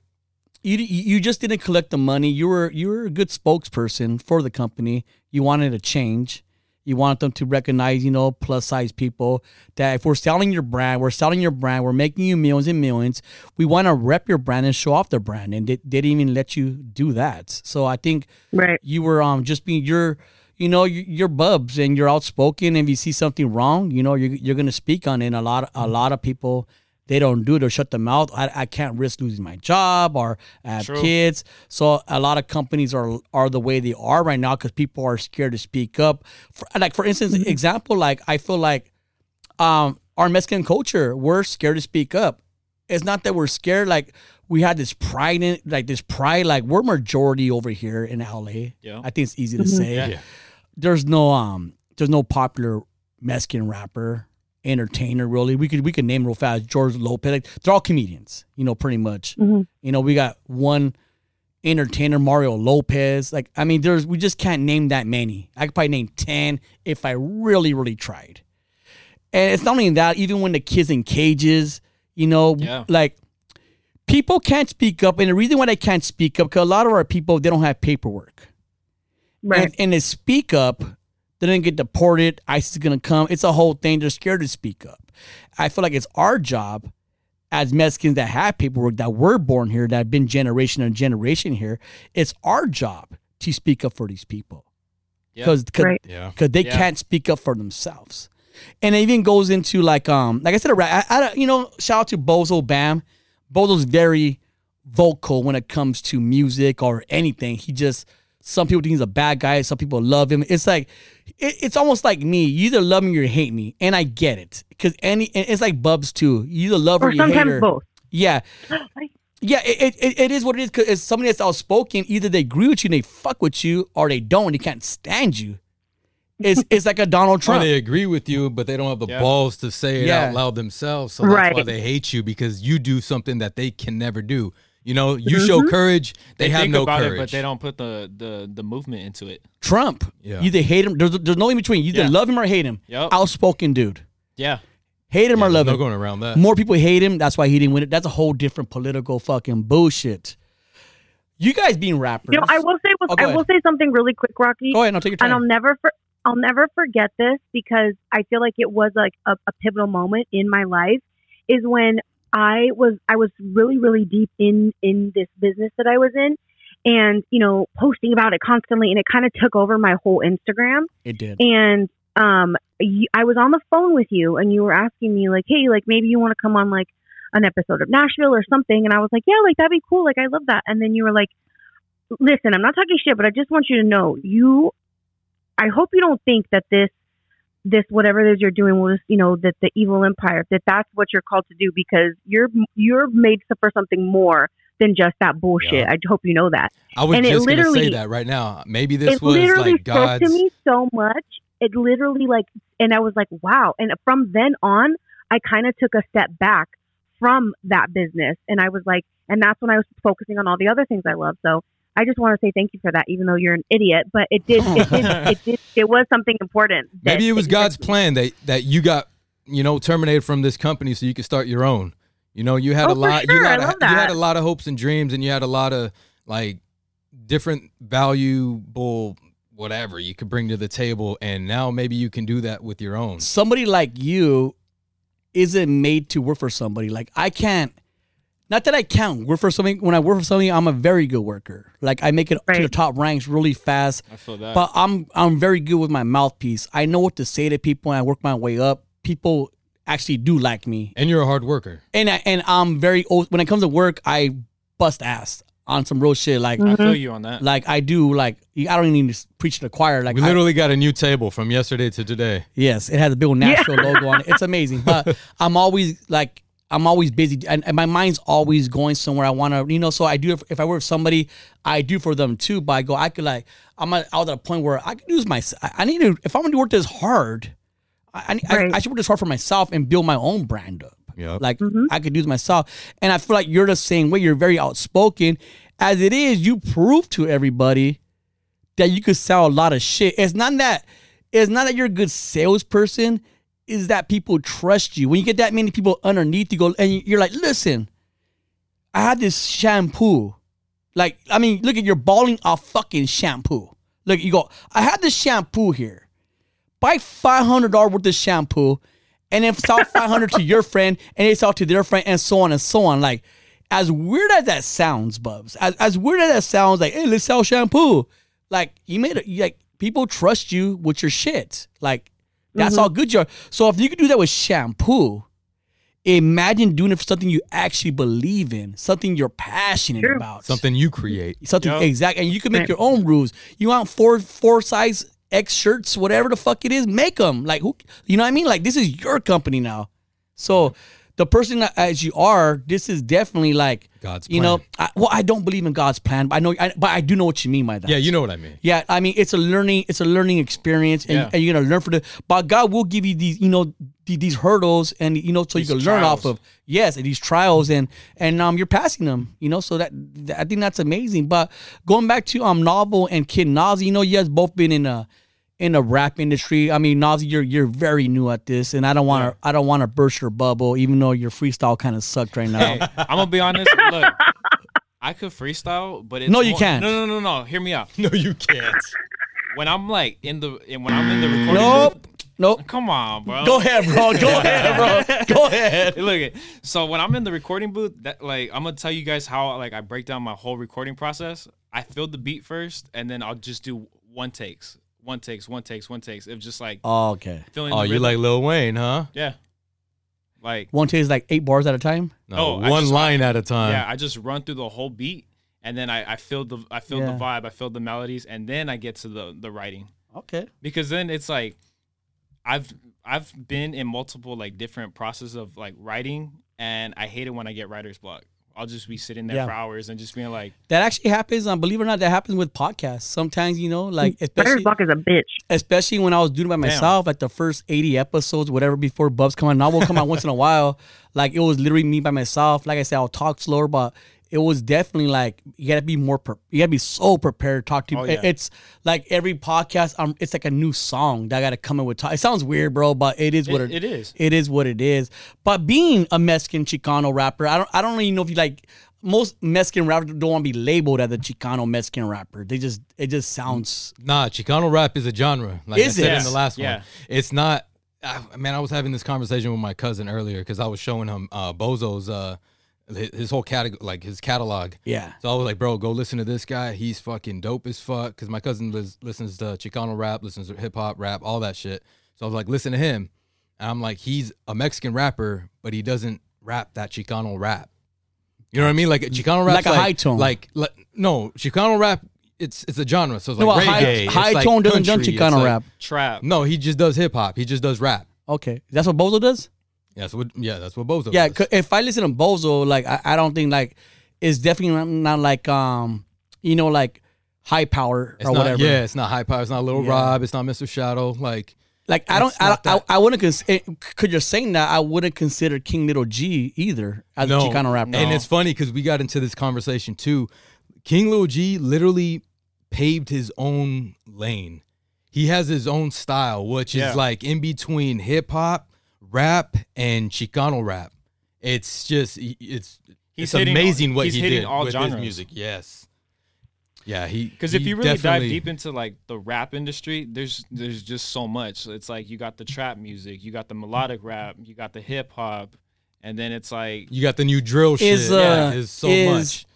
you you just didn't collect the money. You were you were a good spokesperson for the company. You wanted a change. You want them to recognize, you know, plus size people. That if we're selling your brand, we're selling your brand, we're making you millions and millions. We want to rep your brand and show off the brand, and they, they didn't even let you do that. So I think Right. you were um just being your you know you- you're bubs and you're outspoken and if you see something wrong you know you're, you're gonna speak on it and a lot a lot of people they don't do it or shut their mouth I, I can't risk losing my job or I have True. kids. So a lot of companies are are the way they are right now because people are scared to speak up. For, like for instance example like I feel like um our Mexican culture we're scared to speak up. It's not that we're scared like we had this pride in like this pride like we're majority over here in LA Yeah. I think it's easy to say. Yeah. there's no um there's no popular Mexican rapper entertainer really. We could we could name real fast George Lopez like they're all comedians you know pretty much. Mhm. you know we got one entertainer Mario Lopez. Like I mean there's we just can't name that many. I could probably name 10 if I really really tried. And it's not only that even when the kids in cages you know Yeah. like people can't speak up. And the reason why they can't speak up because a lot of our people they don't have paperwork. Right. and, and they speak up, they didn't get deported. ICE is gonna come. It's a whole thing. They're scared to speak up. I feel like it's our job as Mexicans that have paperwork that were born here, that have been generation and generation here, it's our job to speak up for these people Yeah. because Right. Yeah. because they Yeah. can't speak up for themselves. And it even goes into like um like I said, I, I, you know, shout out to Bozo Bam. Bozo's very vocal when it comes to music or anything. He just some people think he's a bad guy, some people love him. It's like it, it's almost like me. You either love me or hate me, and I get it because any and it's like Bubs too. You either love or, Or you hate sometimes her. both. Yeah. Yeah, it, it, it is what it is. Cause it's somebody that's outspoken. Either they agree with you and they fuck with you, or they don't. and They can't stand you. It's it's like a Donald Or Trump. they agree with you, but they don't have the Yeah. balls to say it Yeah. out loud themselves. So that's why Right. they hate you because you do something that they can never do. You know, you show mm-hmm. courage, they, have think no about courage. it, but they don't put the, the the movement into it. Trump. Yeah. You either hate him. There's, there's no in between. You either Yeah. love him or hate him. Yep. Outspoken dude. Yeah. Hate him Yeah, or love no him. going around that. More people hate him. That's why he didn't win it. That's a whole different political fucking bullshit. You guys being rappers. You know, I will say, Oh, go I will say something really quick, Rocky. Go ahead. I'll take your time. and I'll never for, I'll never forget this because I feel like it was like a, a pivotal moment in my life is when I was I was really really deep in in this business that I was in and you know posting about it constantly and it kind of took over my whole Instagram. It did. and um I was on the phone with you and you were asking me like hey like maybe you want to come on like an episode of Nashville or something? And I was like yeah like that'd be cool. Like I love that. And then you were like listen I'm not talking shit but I just want you to know you I hope you don't think that this this whatever it is you're doing will just you know that the evil empire that that's what you're called to do because you're you're made for something more than just that bullshit. Yeah. I hope you know that. I was and just going to say that right now. Maybe this it was literally like spoke God's. to me so much. It literally like, and I was like, wow. And from then on, I kind of took a step back from that business, and I was like, and that's when I was focusing on all the other things I love. So I just want to say thank you for that, even though you're an idiot. But it did, it did, it did, it was something important. Maybe it was God's me. plan that that you got, you know, terminated from this company so you could start your own. You know, you had Oh, a lot. sure. You had I a, love you had a lot of hopes and dreams, and you had a lot of like different valuable whatever you could bring to the table. And now maybe you can do that with your own. somebody like you isn't made to work for somebody. Like I can't. Not that I can't work for something. When I work for something, I'm a very good worker. Like I make it to the top ranks really fast. I feel that. But I'm I'm very good with my mouthpiece. I know what to say to people, and I work my way up. People actually do like me, And you're a hard worker. and I, and I'm very old. When it comes to work, I bust ass on some real shit. Like mm-hmm. I feel you on that. like I do. Like I don't even need to preach to the choir. Like We I- literally got a new table from yesterday to today. Yes, it has a big old Nashville logo on it. It's amazing. But I'm always like I'm always busy and, and my mind's always going somewhere. I want to, you know, so I do if, if I work with somebody, I do for them too. But I go, I could like I'm at, out at a point where I could use my I, I need to if I'm going to work this hard, I I, I Right. I should work this hard for myself and build my own brand up. Yep. Like mm-hmm. I could do this myself. And I feel like you're the same way. You're very outspoken. As it is, you prove to everybody that you could sell a lot of shit. It's not that it's not that you're a good salesperson, is that people trust you. When you get that many people underneath you go and you're like, listen, I had this shampoo. Like, I mean, look at you're balling off fucking shampoo. Look, you go, I had this shampoo here. Buy five hundred dollars worth of shampoo, and then sell five hundred to your friend, and they sell to their friend, and so on and so on. Like, as weird as that sounds, Bubs, as, as weird as that sounds, like, hey, let's sell shampoo. Like, you made it. Like, people trust you with your shit. Like, that's mm-hmm. how good you are. So if you could do that with shampoo, imagine doing it for something you actually believe in, something you're passionate Sure. about, Something you create. something Yup. exact, and you can make your own rules. You want four four size X shirts, whatever the fuck it is, make them. Like who, you know what I mean? Like this is your company now. So the person that, as you are, this is definitely like God's You know. I, well, I don't believe in God's plan, but I know, I, but I do know what you mean by that. Yeah, you know what I mean. Yeah, I mean it's a learning it's a learning experience, and, Yeah. and you're gonna learn for the. But God will give you these you know the, these hurdles, and you know so These you can learn off of yes, and these trials, and and um you're passing them, you know. So that, that- I think that's amazing. But going back to um novel and Kid Nazi, you know, you guys both been in a in the rap industry. I mean, Nazi, you're you're very new at this, and I don't want to I don't want to burst your bubble, even though your freestyle kind of sucked right now. Hey, I'm gonna be honest. Look, I could freestyle, but it's No, you more- can't. No, no, no, no. Hear me out. No, you can't. When I'm like in the when I'm in the recording Nope. booth, Nope. Come on, bro. Go ahead, bro. Go ahead, bro. Go ahead. Look at so when I'm in the recording booth, that like I'm gonna tell you guys how like I break down my whole recording process. I feel the beat first, and then I'll just do one takes, one takes, one takes, one takes. It's just like Oh, okay. feeling. Oh, you rhythm. like Lil Wayne, huh? yeah, like One takes like eight bars at a time. No, Oh, I one just- line at a time. yeah. I just run through the whole beat, and then I I feel the I feel Yeah. the vibe, I feel the melodies, and then I get to the the writing Okay. because then it's like I've I've been in multiple like different processes of like writing, and I hate it when I get writer's block. I'll just be sitting there Yeah. for hours and just being like. That actually happens. Um, believe it or not, that happens with podcasts. Sometimes, you know, like Writer's especially block is a bitch. especially when I was doing it by myself, like the first 80 episodes, whatever, before Bubs come out. Now will come out once in a while. Like it was literally me by myself. Like I said, I'll talk slower, but it was definitely like you gotta be more. Pre- you gotta be so prepared to talk to. Oh, yeah. It's like every podcast, um, it's like a new song that I gotta come in with. It sounds weird, bro, but it is what It, it is. it is what it is. But being a Mexican Chicano rapper, I don't I don't really know if you like most Mexican rappers don't want to be labeled as a Chicano Mexican rapper. They just it just sounds Nah, Chicano rap is a genre. Like Is I said it? in the last Yeah. one. It's not. Uh, man, I was having this conversation with my cousin earlier because I was showing him uh, Bozo's uh, his, his whole catalog, like his catalog. yeah. So I was like, bro, go listen to this guy. He's fucking dope as fuck. Because my cousin lis- listens to Chicano rap, listens to hip hop, rap, all that shit. So I was like, listen to him. And I'm like, he's a Mexican rapper, but he doesn't rap that Chicano rap. You know what I mean? Like Chicano rap, Like a high tone. Like, like no, Chicano rap. It's it's a genre. So it's No, like a high, reggae. it's high like tone doesn't done country, it's Chicano like- rap. Trap. No, he just does hip hop. He just does rap. Okay, that's what Bozo does. Yeah, that's what. Yeah, that's what Bozo. Yeah, does. 'cause if I listen to Bozo, like I, I don't think like it's definitely not, not like um you know like high power It's or not, whatever. Yeah, it's not high power. It's not Little Yeah. Rob. It's not Mr. Shadow. Like like I don't I, I. I wouldn't consider because you're saying that I wouldn't consider King Lil G either as a Chicano rapper. And it's funny because we got into this conversation too. King Lil G literally paved his own lane. He has his own style, which Yeah. is like in between hip hop, rap, and Chicano rap. It's just it's He's it's hitting all- amazing what he's he hitting did all with genres. his music. Yes. Yeah, he Because if you really dive deep into like the rap industry, there's there's just so much. It's like you got the trap music, you got the melodic rap, you got the hip hop, and then it's like you got the new drill Is, shit. uh, yeah, is so is- much.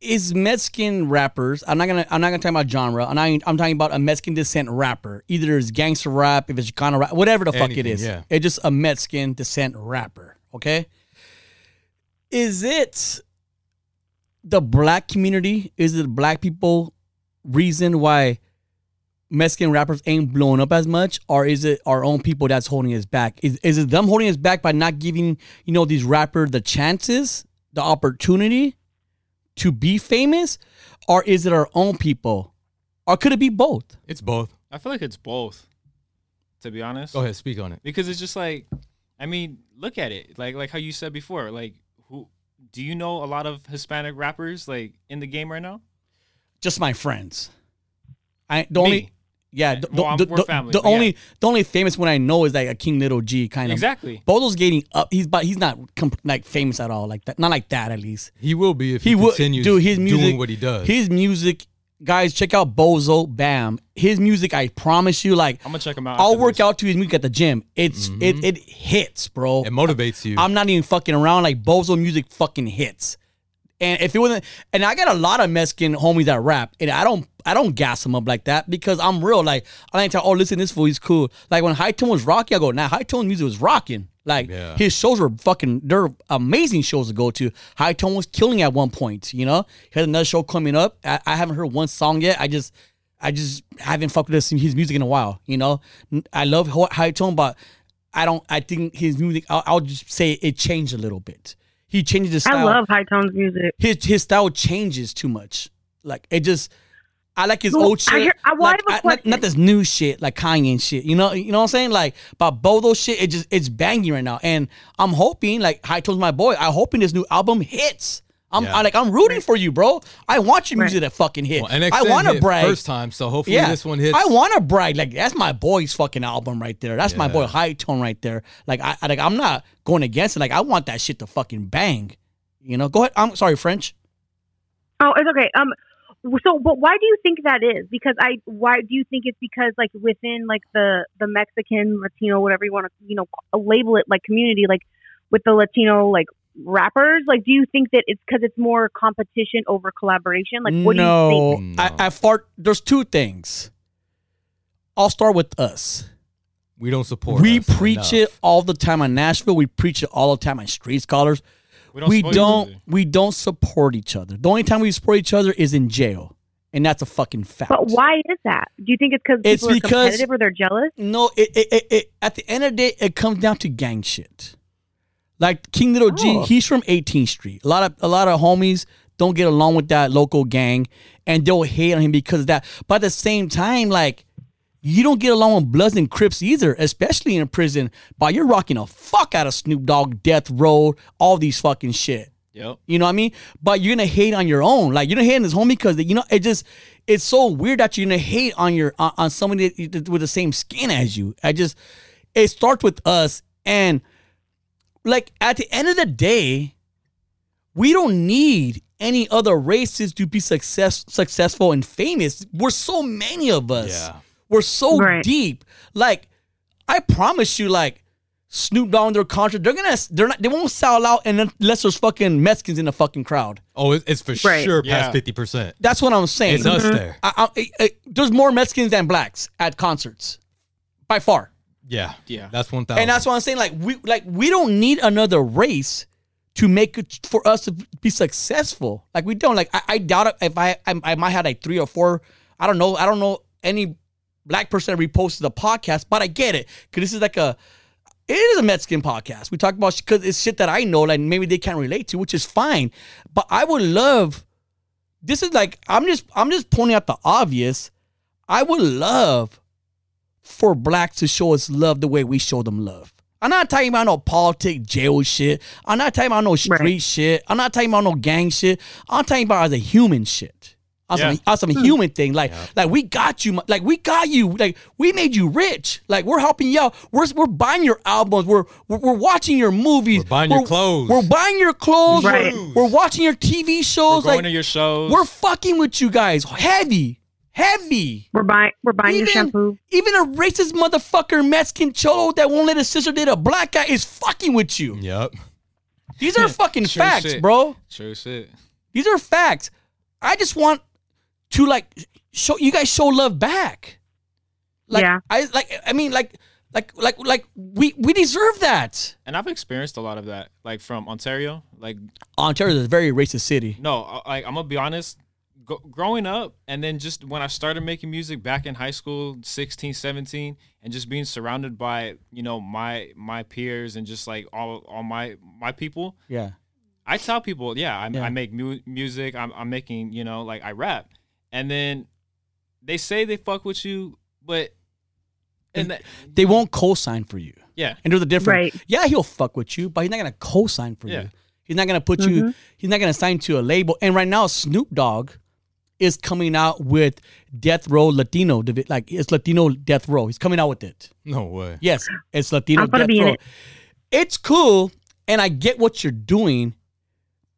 Is Mexican rappers. I'm not gonna. I'm not gonna talk about genre. I'm, not, I'm talking about a Mexican descent rapper. Either it's gangster rap, if it's Chicano rap, whatever the fuck it Anything, is. yeah. It's just a Mexican descent rapper. Okay. Is it the black community? Is it black people reason why Mexican rappers ain't blowing up as much, or is it our own people that's holding us back? Is is it them holding us back by not giving you know these rappers the chances, the opportunity to be famous, or is it our own people, or could it be both? It's both. I feel like it's both. To be honest, Go ahead, speak on it. because it's just like, I mean, look at it. Like like how you said before. Like who do you know a lot of Hispanic rappers like in the game right now? Just my friends. I the Me. only yeah the, Well, the, we're the- family, the but yeah. only the only famous one I know is like a uh, King Lil G kind of Exactly. Bozo's getting up. He's but he's not comp- like famous at all like that. Not like that at least. He will be if he, He would continues do his music. doing what he does. His music, guys, check out Bozo. Bam. His music, I promise you, like I'm gonna check him out. I'll work this. out to his music at the gym. It's mm-hmm. it it hits, bro. it motivates you. I'm not even fucking around. Like Bozo music fucking hits. And if it wasn't, and I got a lot of Mexican homies that rap, and I don't, I don't gas them up like that because I'm real. Like I ain't tell, oh, listen, this fool, he's cool. Like when High Tone was rocking, I go, nah, High Tone music was rocking. Like Yeah. his shows were fucking, they're amazing shows to go to. High Tone was killing at one point. You know, he has another show coming up. I, I haven't heard one song yet. I just, I just haven't fucked with his, his music in a while. You know, I love High Tone, but I don't. I think his music. I'll, I'll just say it changed a little bit. He changes his style. I love High Tones music. his his style changes too much. Like it just. I like his Well, old I shit. hear- I- well, I like, a not, not this new shit like Kanye and shit. You know, you know what I'm saying? Like, but Bozo shit, it just it's banging right now, and I'm hoping like High Tone's my boy. I'm hoping this new album hits. I'm Yeah. I, like I'm rooting for you, bro. I want your music to fucking hit. well, NXN I want to brag. first time, so hopefully yeah, this one hits. I want to brag. Like that's my boy's fucking album right there. That's my boy High Tone right there. Like I I- like I'm not going against it. Like I want that shit to fucking bang. You know, go ahead. I'm sorry, French. Oh, it's okay. Um, So, but why do you think that is? Because I, why do you think it's because like within like the the Mexican, Latino, whatever you want to, you know, label it like community, like with the Latino like rappers, like do you think that it's because it's more competition over collaboration? Like, what no, do you think? No. I, I fart. There's two things. I'll start with us. We don't support. we us preach enough. it all the time on Nashville. We preach it all the time on Street Scholars. We don't. we don't we don't support each other. The only time we support each other is in jail, and that's a fucking fact. But why is that? Do you think it's because It's people are because- competitive or they're jealous? No, it, it, it, it at the end of the day, it comes down to gang shit. Like King Lil G, Oh. he's from 18th Street. A lot of a lot of homies don't get along with that local gang, and they'll hate on him because of that. But at the same time, like you don't get along with Bloods and Crips either, especially in a prison. But you're rocking a fuck out of Snoop Dogg, Death Row, all these fucking shit. Yep. You know what I mean? But you're gonna hate on your own. Like you're gonna hate on this homie because you know it just it's so weird that you're gonna hate on your on, on somebody that- that- with the same skin as you. I just it starts with us and like at the end of the day, we don't need any other races to be success successful and famous. We're so many of us. Yeah. We're so Right. deep. Like I promise you, like Snoop Dogg and their contract, they're gonna they're not they won't sell out unless there's fucking Mexicans in the fucking crowd. Oh, it's for Right. sure past fifty percent. That's what I'm saying. It's us mm-hmm. there. I, I, I- I- there's more Mexicans than blacks at concerts, by far. Yeah, Yeah. That's one thousand. And that's what I'm saying. Like we like we don't need another race to make it for us to be successful. Like we don't. Like I, I doubt if I, I I might have like three or four. I don't know. I don't know any black person that reposted the podcast, but I get it because this is like a. It is a Mexican podcast. We talk about because it's shit that I know, like maybe they can't relate to, which is fine. But I would love. This is like I'm just I'm just pointing out the obvious. I would love for blacks to show us love the way we show them love. I'm not talking about no politic jail shit. I'm not talking about no street Right. shit. I'm not talking about no gang shit. I'm talking about as a human shit. On Yeah. some, on some human thing. Like, like we got you. Like we got you. Like we made you rich. Like we're helping you out. We're, we're buying your albums. We're, we're we're watching your movies. We're buying your clothes. We're buying your clothes. Right. We're, we're watching your TV We're shows. going like to your shows. we're fucking with you guys. Heavy, heavy. We're buying we're buying your shampoo. Even a racist motherfucker Mexican cholo that won't let his sister date a black guy is fucking with you. Yep. These are fucking True facts, shit. bro. True shit. These are facts. I just want to like show you guys show love back. Like Yeah. I like I mean like like like like we we deserve that. And I've experienced a lot of that, like from Ontario. Like, Ontario is a very racist city. no, uh, like I'm gonna be honest. Go, growing up, and then just when I started making music back in high school, 16, 17, and just being surrounded by you know my my peers and just like all all my my people, Yeah. I tell people, yeah, I, Yeah. I make mu- music. I'm, I'm making, you know, like I rap, and then they say they fuck with you, but and that, They won't co-sign for you. yeah, And there's a difference. Right. Yeah, he'll fuck with you, but he's not gonna co-sign for Yeah. you. He's not gonna put you. Mm-hmm. He's not gonna sign to a label. And right now, Snoop Dogg is coming out with Death Row Latino. Like it's Latino Death Row. He's coming out with it. No way. Yes, it's Latino I'm Death be in Row. it. It's cool, and I get what you're doing.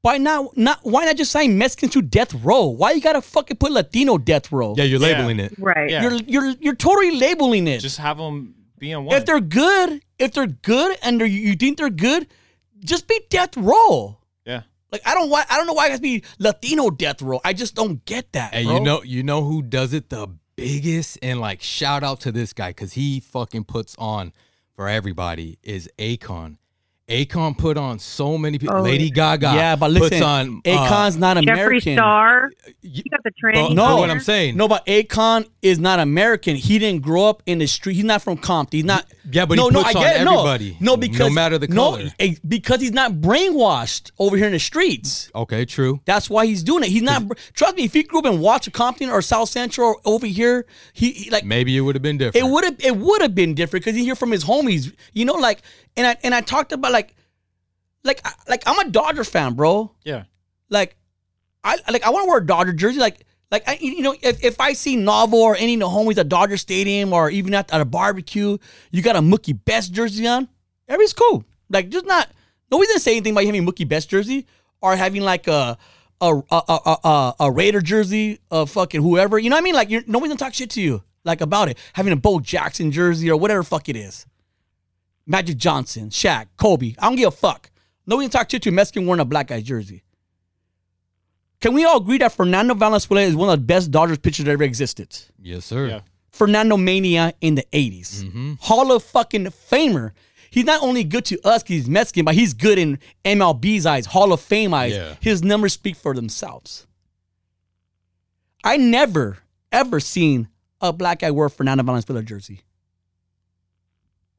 Why not? Not why not just sign Mexicans to Death Row? Why you gotta fucking put Latino Death Row? Yeah, you're Yeah. labeling it. Right. Yeah. You're you're you're totally labeling it. just have them be in one. if they're good, if they're good, and they're, you think they're good, just be Death Row. Like I don't why I don't know why it has to be Latino Death Row. I just don't get that. And bro. you know, you know who does it the biggest? And like, shout out to this guy because he fucking puts on for everybody. Is Akon. Akon put on so many people. Oh, Lady Gaga. yeah, but puts listen, on uh, Akon's not Jeffree American. Star. y- You got the but, but No. what I'm saying. No, but Akon is not American. He didn't grow up in the street. He's not from Compton. He's not. Yeah, but he no, no, puts I on get it. No. everybody, No, no because matter the color. eh, because he's not brainwashed over here in the streets. Okay, true. That's why he's doing it. He's not. Trust me. If he grew up in Watch Compton or South Central or over here, he, he like Maybe it would have been different. it would have it would have been different because he hear from his homies. You know, like and I and I talked about like like like I'm a Dodger fan, bro. yeah, Like I like I want to wear a Dodger jersey. Like like I, you know if, if I see Novel or any of the homies at Dodger Stadium or even at, at a barbecue, you got a Mookie Betts jersey on. Everybody's cool. Like just not nobody's gonna say anything about having a Mookie Betts jersey or having like a a a a, a, a Raider jersey of fucking whoever. You know what I mean? Like you're nobody's gonna talk shit to you like about it. Having a Bo Jackson jersey or whatever the fuck it is. Magic Johnson, Shaq, Kobe. I don't give a fuck. Nobody can talk shit to a Mexican wearing a black guy's jersey. Can we all agree that Fernando Valenzuela is one of the best Dodgers pitchers that ever existed? Yes, sir. Yeah. Fernando Mania in the 80s. Mm-hmm. Hall of fucking Famer. He's not only good to us 'cause he's Mexican, but he's good in MLB's eyes, Hall of Fame eyes. Yeah. His numbers speak for themselves. I never, ever seen a black guy wear Fernando Valenzuela jersey.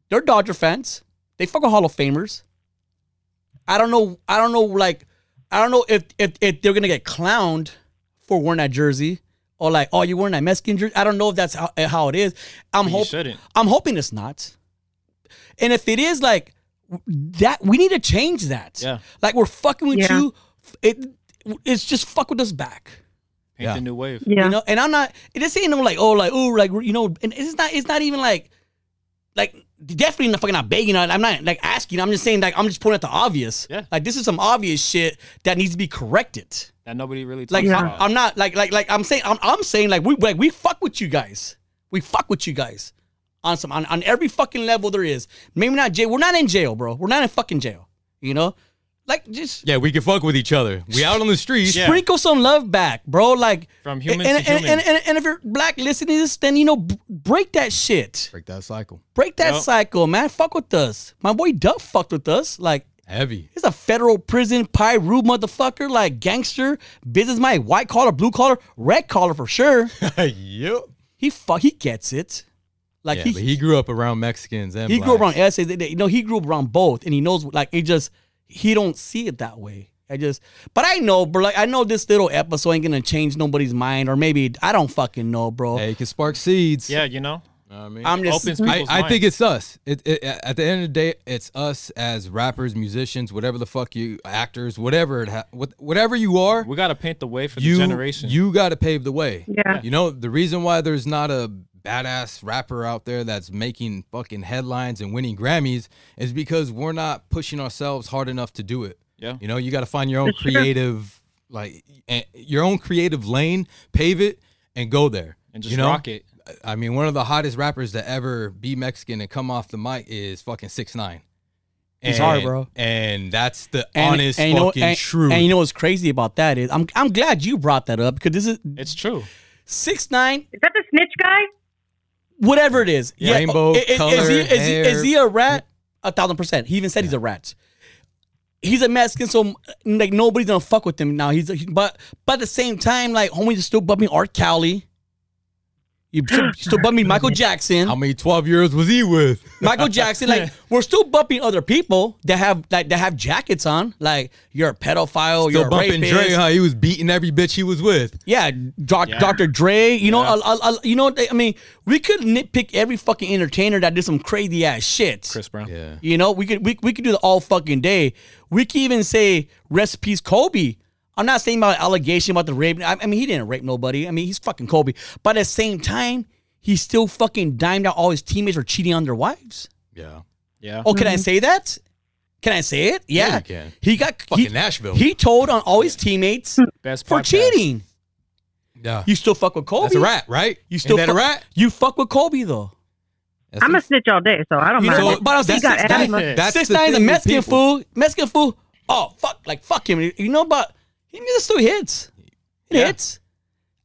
They're Dodger fans. They fuck fucking Hall of Famers. I don't know. I don't know. Like, I don't know if if, if they're gonna get clowned for wearing that jersey or like, oh, you wearing that Mexican jersey. I don't know if that's how, eh, how it is. I'm hoping. I'm hoping it's not. And if it is like that, we need to change that. Yeah. Like we're fucking with Yeah. you. It it's just fuck with us back. Paint Yeah. the new wave. Yeah. You know, and I'm not. This ain't no like oh like oh like you know, and it's not. It's not even like like definitely not fucking not begging. on it. I'm not like asking. I'm just saying like I'm just pointing out the obvious. Yeah. Like this is some obvious shit that needs to be corrected. That nobody really Like I'm. I'm not like like like I'm saying I'm, I'm saying like we like we fuck with you guys. We fuck with you guys on some on, on every fucking level there is. Maybe not jail. We're not in jail, bro. We're not in fucking jail. You know, like just Yeah, we can fuck with each other. We out on the streets. Yeah. sprinkle some love back, bro. Like From humans and, to and, humans. And, and, and if you're black listening to this, then you know b- break that shit. Break that cycle. Break that Yep. cycle, man. Fuck with us. My boy Duff fucked with us. Like Heavy. He's a federal prison pyro motherfucker, like gangster, business. businessman, white collar, blue collar, red collar for sure. yep. He fuck, he gets it. Like yeah, he, but he, he grew up around Mexicans and he grew up around blacks. essays. You know, he grew up around both, and he knows like he just he don't see it that way. I just, but I know, bro. Like I know this little episode ain't gonna change nobody's mind, or maybe I don't fucking know, bro. Hey, it can spark seeds. yeah, you know, You know what I mean, I'm just, opens I, people's I think it's us. It, it, at the end of the day, it's us as rappers, musicians, whatever the fuck you, actors, whatever it, ha- whatever you are. we got to paint the way for you the generation. you got to pave the way. Yeah. You know the reason why there's not a badass rapper out there that's making fucking headlines and winning Grammys is because we're not pushing ourselves hard enough to do it. Yeah. You know, you got to find your own creative, like eh, your own creative lane, pave it, and go there. and just you know? rock it. I mean, one of the hottest rappers to ever be Mexican and come off the mic is fucking six nine. He's hard, bro. And that's the and, honest and you know, fucking and, truth. And you know what's crazy about that is I'm I'm glad you brought that up because this is It's true. six nine Is that the snitch guy? Whatever it is. Yeah, rainbow, i- is, color, he, is, he, is he a rat? A thousand percent. He even said he's a rat. He's a Mexican, so like nobody's gonna fuck with him now. He's he- but but at the same time, like homies are still bumping R. Kelly. You still, still bumping Michael Jackson. How many twelve years was he with? Michael Jackson, like we're still bumping other people that have like that have jackets on. Like you're a pedophile, you're Still a bumping rapist. Dre, how he was beating every bitch he was with. Yeah, doc, Yeah. Dr. Dre. You know, Yeah. a- a- a- you know. I mean, we could nitpick every fucking entertainer that did some crazy ass shit. Chris Brown. Yeah. You know, we could we, we could do the all fucking day. We could even say recipes Kobe. I'm not saying about allegation about the rape. I, I mean, he didn't rape nobody. I mean, he's fucking Kobe. But at the same time, he still fucking dimed out all his teammates for cheating on their wives. Yeah. Yeah. Oh, can I mm-hmm. say that? Can I say it? Yeah, Yeah, you can. He got Fucking he, Nashville. He told on all his teammates Best for podcast. cheating. yeah. You still fuck with Kobe. That's a rat, right? You still Ain't that a fuck, rat? You fuck with Kobe though. That's I'm a- a snitch all day, so I don't You know, mind. but, but I'm saying He got six nine, asthma. That's six the nine is a thing with Mexican people. fool. Mexican fool. Oh fuck, like fuck him. You know, but he still hits. He Yeah. hits.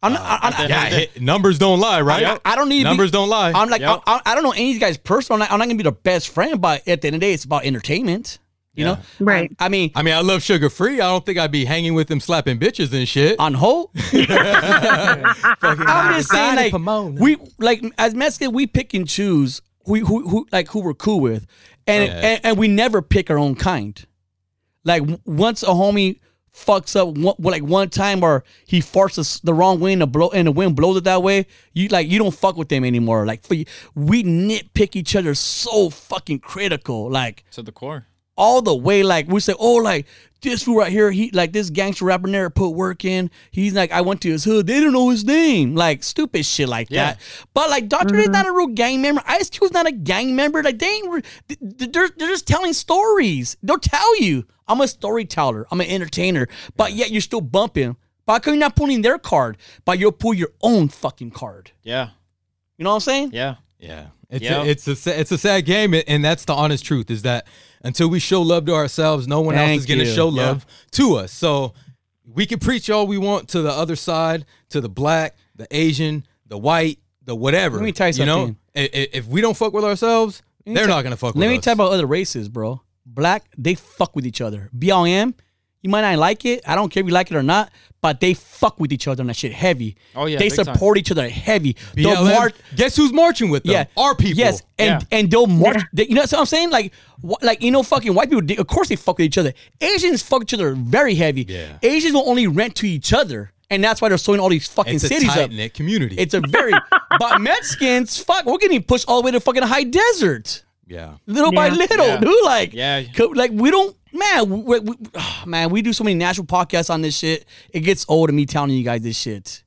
I'm not. Uh, I, I, yeah, hit- numbers don't lie, right? I, I don't need to be- Numbers don't lie. I'm like, Yep. I, I don't know any of these guys personally. I'm not, I'm not gonna be their best friend, but at the end of the day, it's about entertainment. You Yeah. know, Right. I, I mean, I mean, I love Suga Free. I don't think I'd be hanging with them slapping bitches and shit. on hold. I'm just saying, like Pomona. we like as Mexican, we pick and choose who who, who like who we're cool with, and, Yeah. and and we never pick our own kind. Like once a homie fucks up one, like one time or he farts us the wrong way and the blow and the wind blows it that way, you like you don't fuck with them anymore. Like for you, we nitpick each other so fucking critical, like To the core. all the way. Like we say, oh, like this fool right here, he like this gangster rapper never put work in. He's like, I went to his hood, they don't know his name, like stupid shit like Yeah. that. But like Doctor is mm-hmm. not a real gang member. Ice Cube's not a gang member. Like they ain't, re- th- th- they're they're just telling stories. They'll tell you. I'm a storyteller. I'm an entertainer. But yet you're still bumping. But how come you're not pulling their card? But you'll pull your own fucking card. Yeah. You know what I'm saying? Yeah. Yeah, it's Yeah. a, it's a it's a sad game, and- and that's the honest truth. Is that until we show love to ourselves, no one else is going to you. show Yeah. love to us. So we can preach all we want to the other side, to the black, the Asian, the white, the whatever. Let me tell you know, something. I- i- if we don't fuck with ourselves, they're tell- not going to fuck with us. Let me us. tell about other races, bro. Black, they fuck with each other. BLM, you might not like it. I don't care if you like it or not, but they fuck with each other and that shit heavy. Oh, yeah, They big time. support each other heavy. They'll BLM, march- guess who's marching with them? Yeah, our people. Yes, and Yeah. and they'll march. They, you know what I'm saying? Like, wh- like you know, fucking white people. They, of course, they fuck with each other. Asians fuck each other very heavy. Yeah. Asians will only rent to each other, and that's why they're sewing all these fucking it's a cities up. tight knit community. It's a very. but Mexicans, fuck, we're getting pushed all the way to fucking high desert, yeah. little by little, Yeah. dude. Like, Yeah. like we don't. Man, we, we, ah, man, we do so many national podcasts on this shit. It gets old of me telling you guys this shit.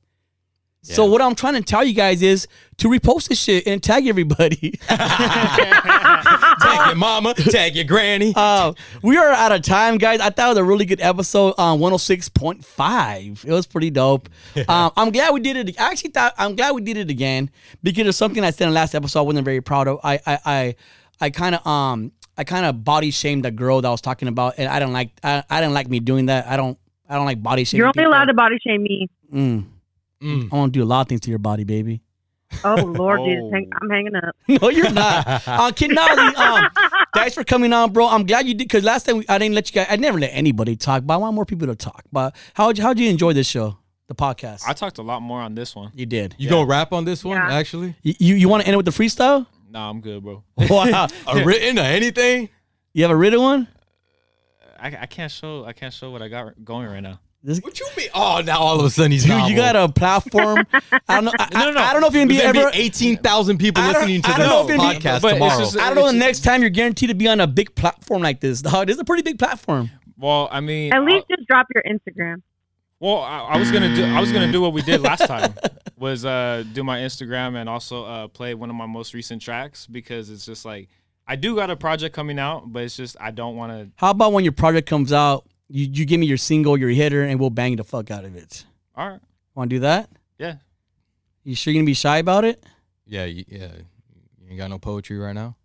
So what I'm trying to tell you guys is to repost this shit and tag everybody. Tag your mama, tag your granny. Uh, we are out of time, guys. I thought it was a really good episode on 106.5. It was pretty dope. Um, I'm glad we did it. I actually thought I'm glad we did it again because there's something I said in the last episode I wasn't very proud of. I I I, I kind of um I kind of body shamed the girl that I was talking about, and I don't like I, I didn't like me doing that. I don't I don't like body shaming. You're only people. allowed to body shame me. Mm, Mm. I want to do a lot of things to your body, baby. Oh Lord, Oh. Jesus, hang, I'm hanging up. No, you're not. uh, Kid Nolly, um, thanks for coming on, bro. I'm glad you did because last time we, I didn't let you guys. I never let anybody talk, but I want more people to talk. But how how'd you enjoy this show, the podcast? I talked a lot more on this one. you did. You gonna rap on this one? Yeah. Actually, You you, you want to end it with the freestyle? Nah, I'm good, bro. Wow. a written or anything? you have a written one? I, I can't show I can't show what I got going right now. This, What you mean? Oh, now all of a sudden he's dude, novel. you got a platform. I don't know. I, No, no, no. I, I don't know if you're gonna be There's ever. be eighteen thousand people listening to this don't know if be- podcast tomorrow. just- I don't know the next time you're guaranteed to be on a big platform like this. Dog, this is a pretty big platform. Well, I mean, At I- least just drop your Instagram. Well, I, I was gonna do I was gonna do what we did last time was uh do my Instagram and also uh play one of my most recent tracks because it's just like I do got a project coming out, but it's just I don't want to. How about when your project comes out, you, you give me your single, your hitter, and we'll bang the fuck out of it. All right, Want to do that? yeah. You sure you're gonna be shy about it? Yeah, you, yeah. You ain't got no poetry right now.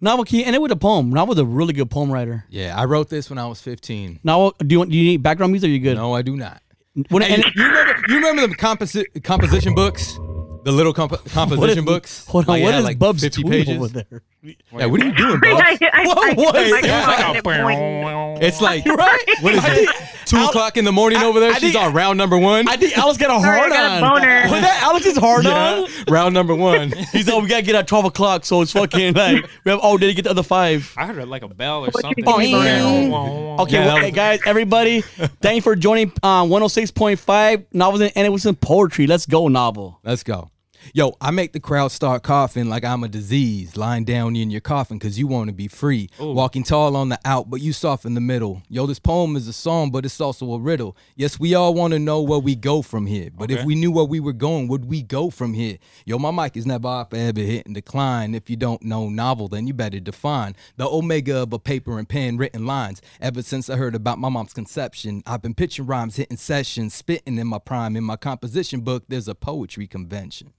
Novel key, and it with a poem. Novel's a really good poem writer. Yeah, I wrote this when I was fifteen. Novel, do you want? Do you need background music? Or you good? No, I do not. When, Hey, and, you remember? You remember the composi- composition books? The little comp- what is- composition books. Hold on, Like, it what is like Bub's 50 pages? over there? Yeah, what are you doing, I, Bubs? I, I, Whoa, I, what is I, that? I, I, It's like right. What is it? think- Two Al- o'clock in the morning I- over there. I She's think- on round number one. I think Alex got a Sorry, I hard got a on. boner. Was that Alex's hard yeah, on? round number one. He's like, we gotta get at twelve o'clock, so it's fucking like we have all day to get the other five. I heard like a bell or something. Oh, yeah. Okay, Yeah, well, hey guys, everybody, thank you for joining uh, 106.5 novels and it was some poetry. Let's go, novel. Let's go. Yo, I make the crowd start coughing like I'm a disease, lying down in your coffin because you want to be free. Walking tall on the out, but you soft in the middle. Yo, this poem is a song, but it's also a riddle. Yes, we all want to know where we go from here. But if we knew where we were going, would we go from here? Yo, my mic is never off, ever hit and decline. If you don't know novel, then you better define the omega of a paper and pen written lines. Ever since I heard about my mom's conception, I've been pitching rhymes, hitting sessions, spitting in my prime. In my composition book, there's a poetry convention.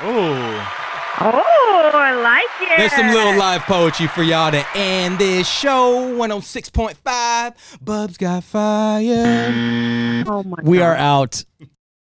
Oh, Oh, I like it. There's some little live poetry for y'all to end this show. 106.5. Bubs got fire. Oh my We God. are out.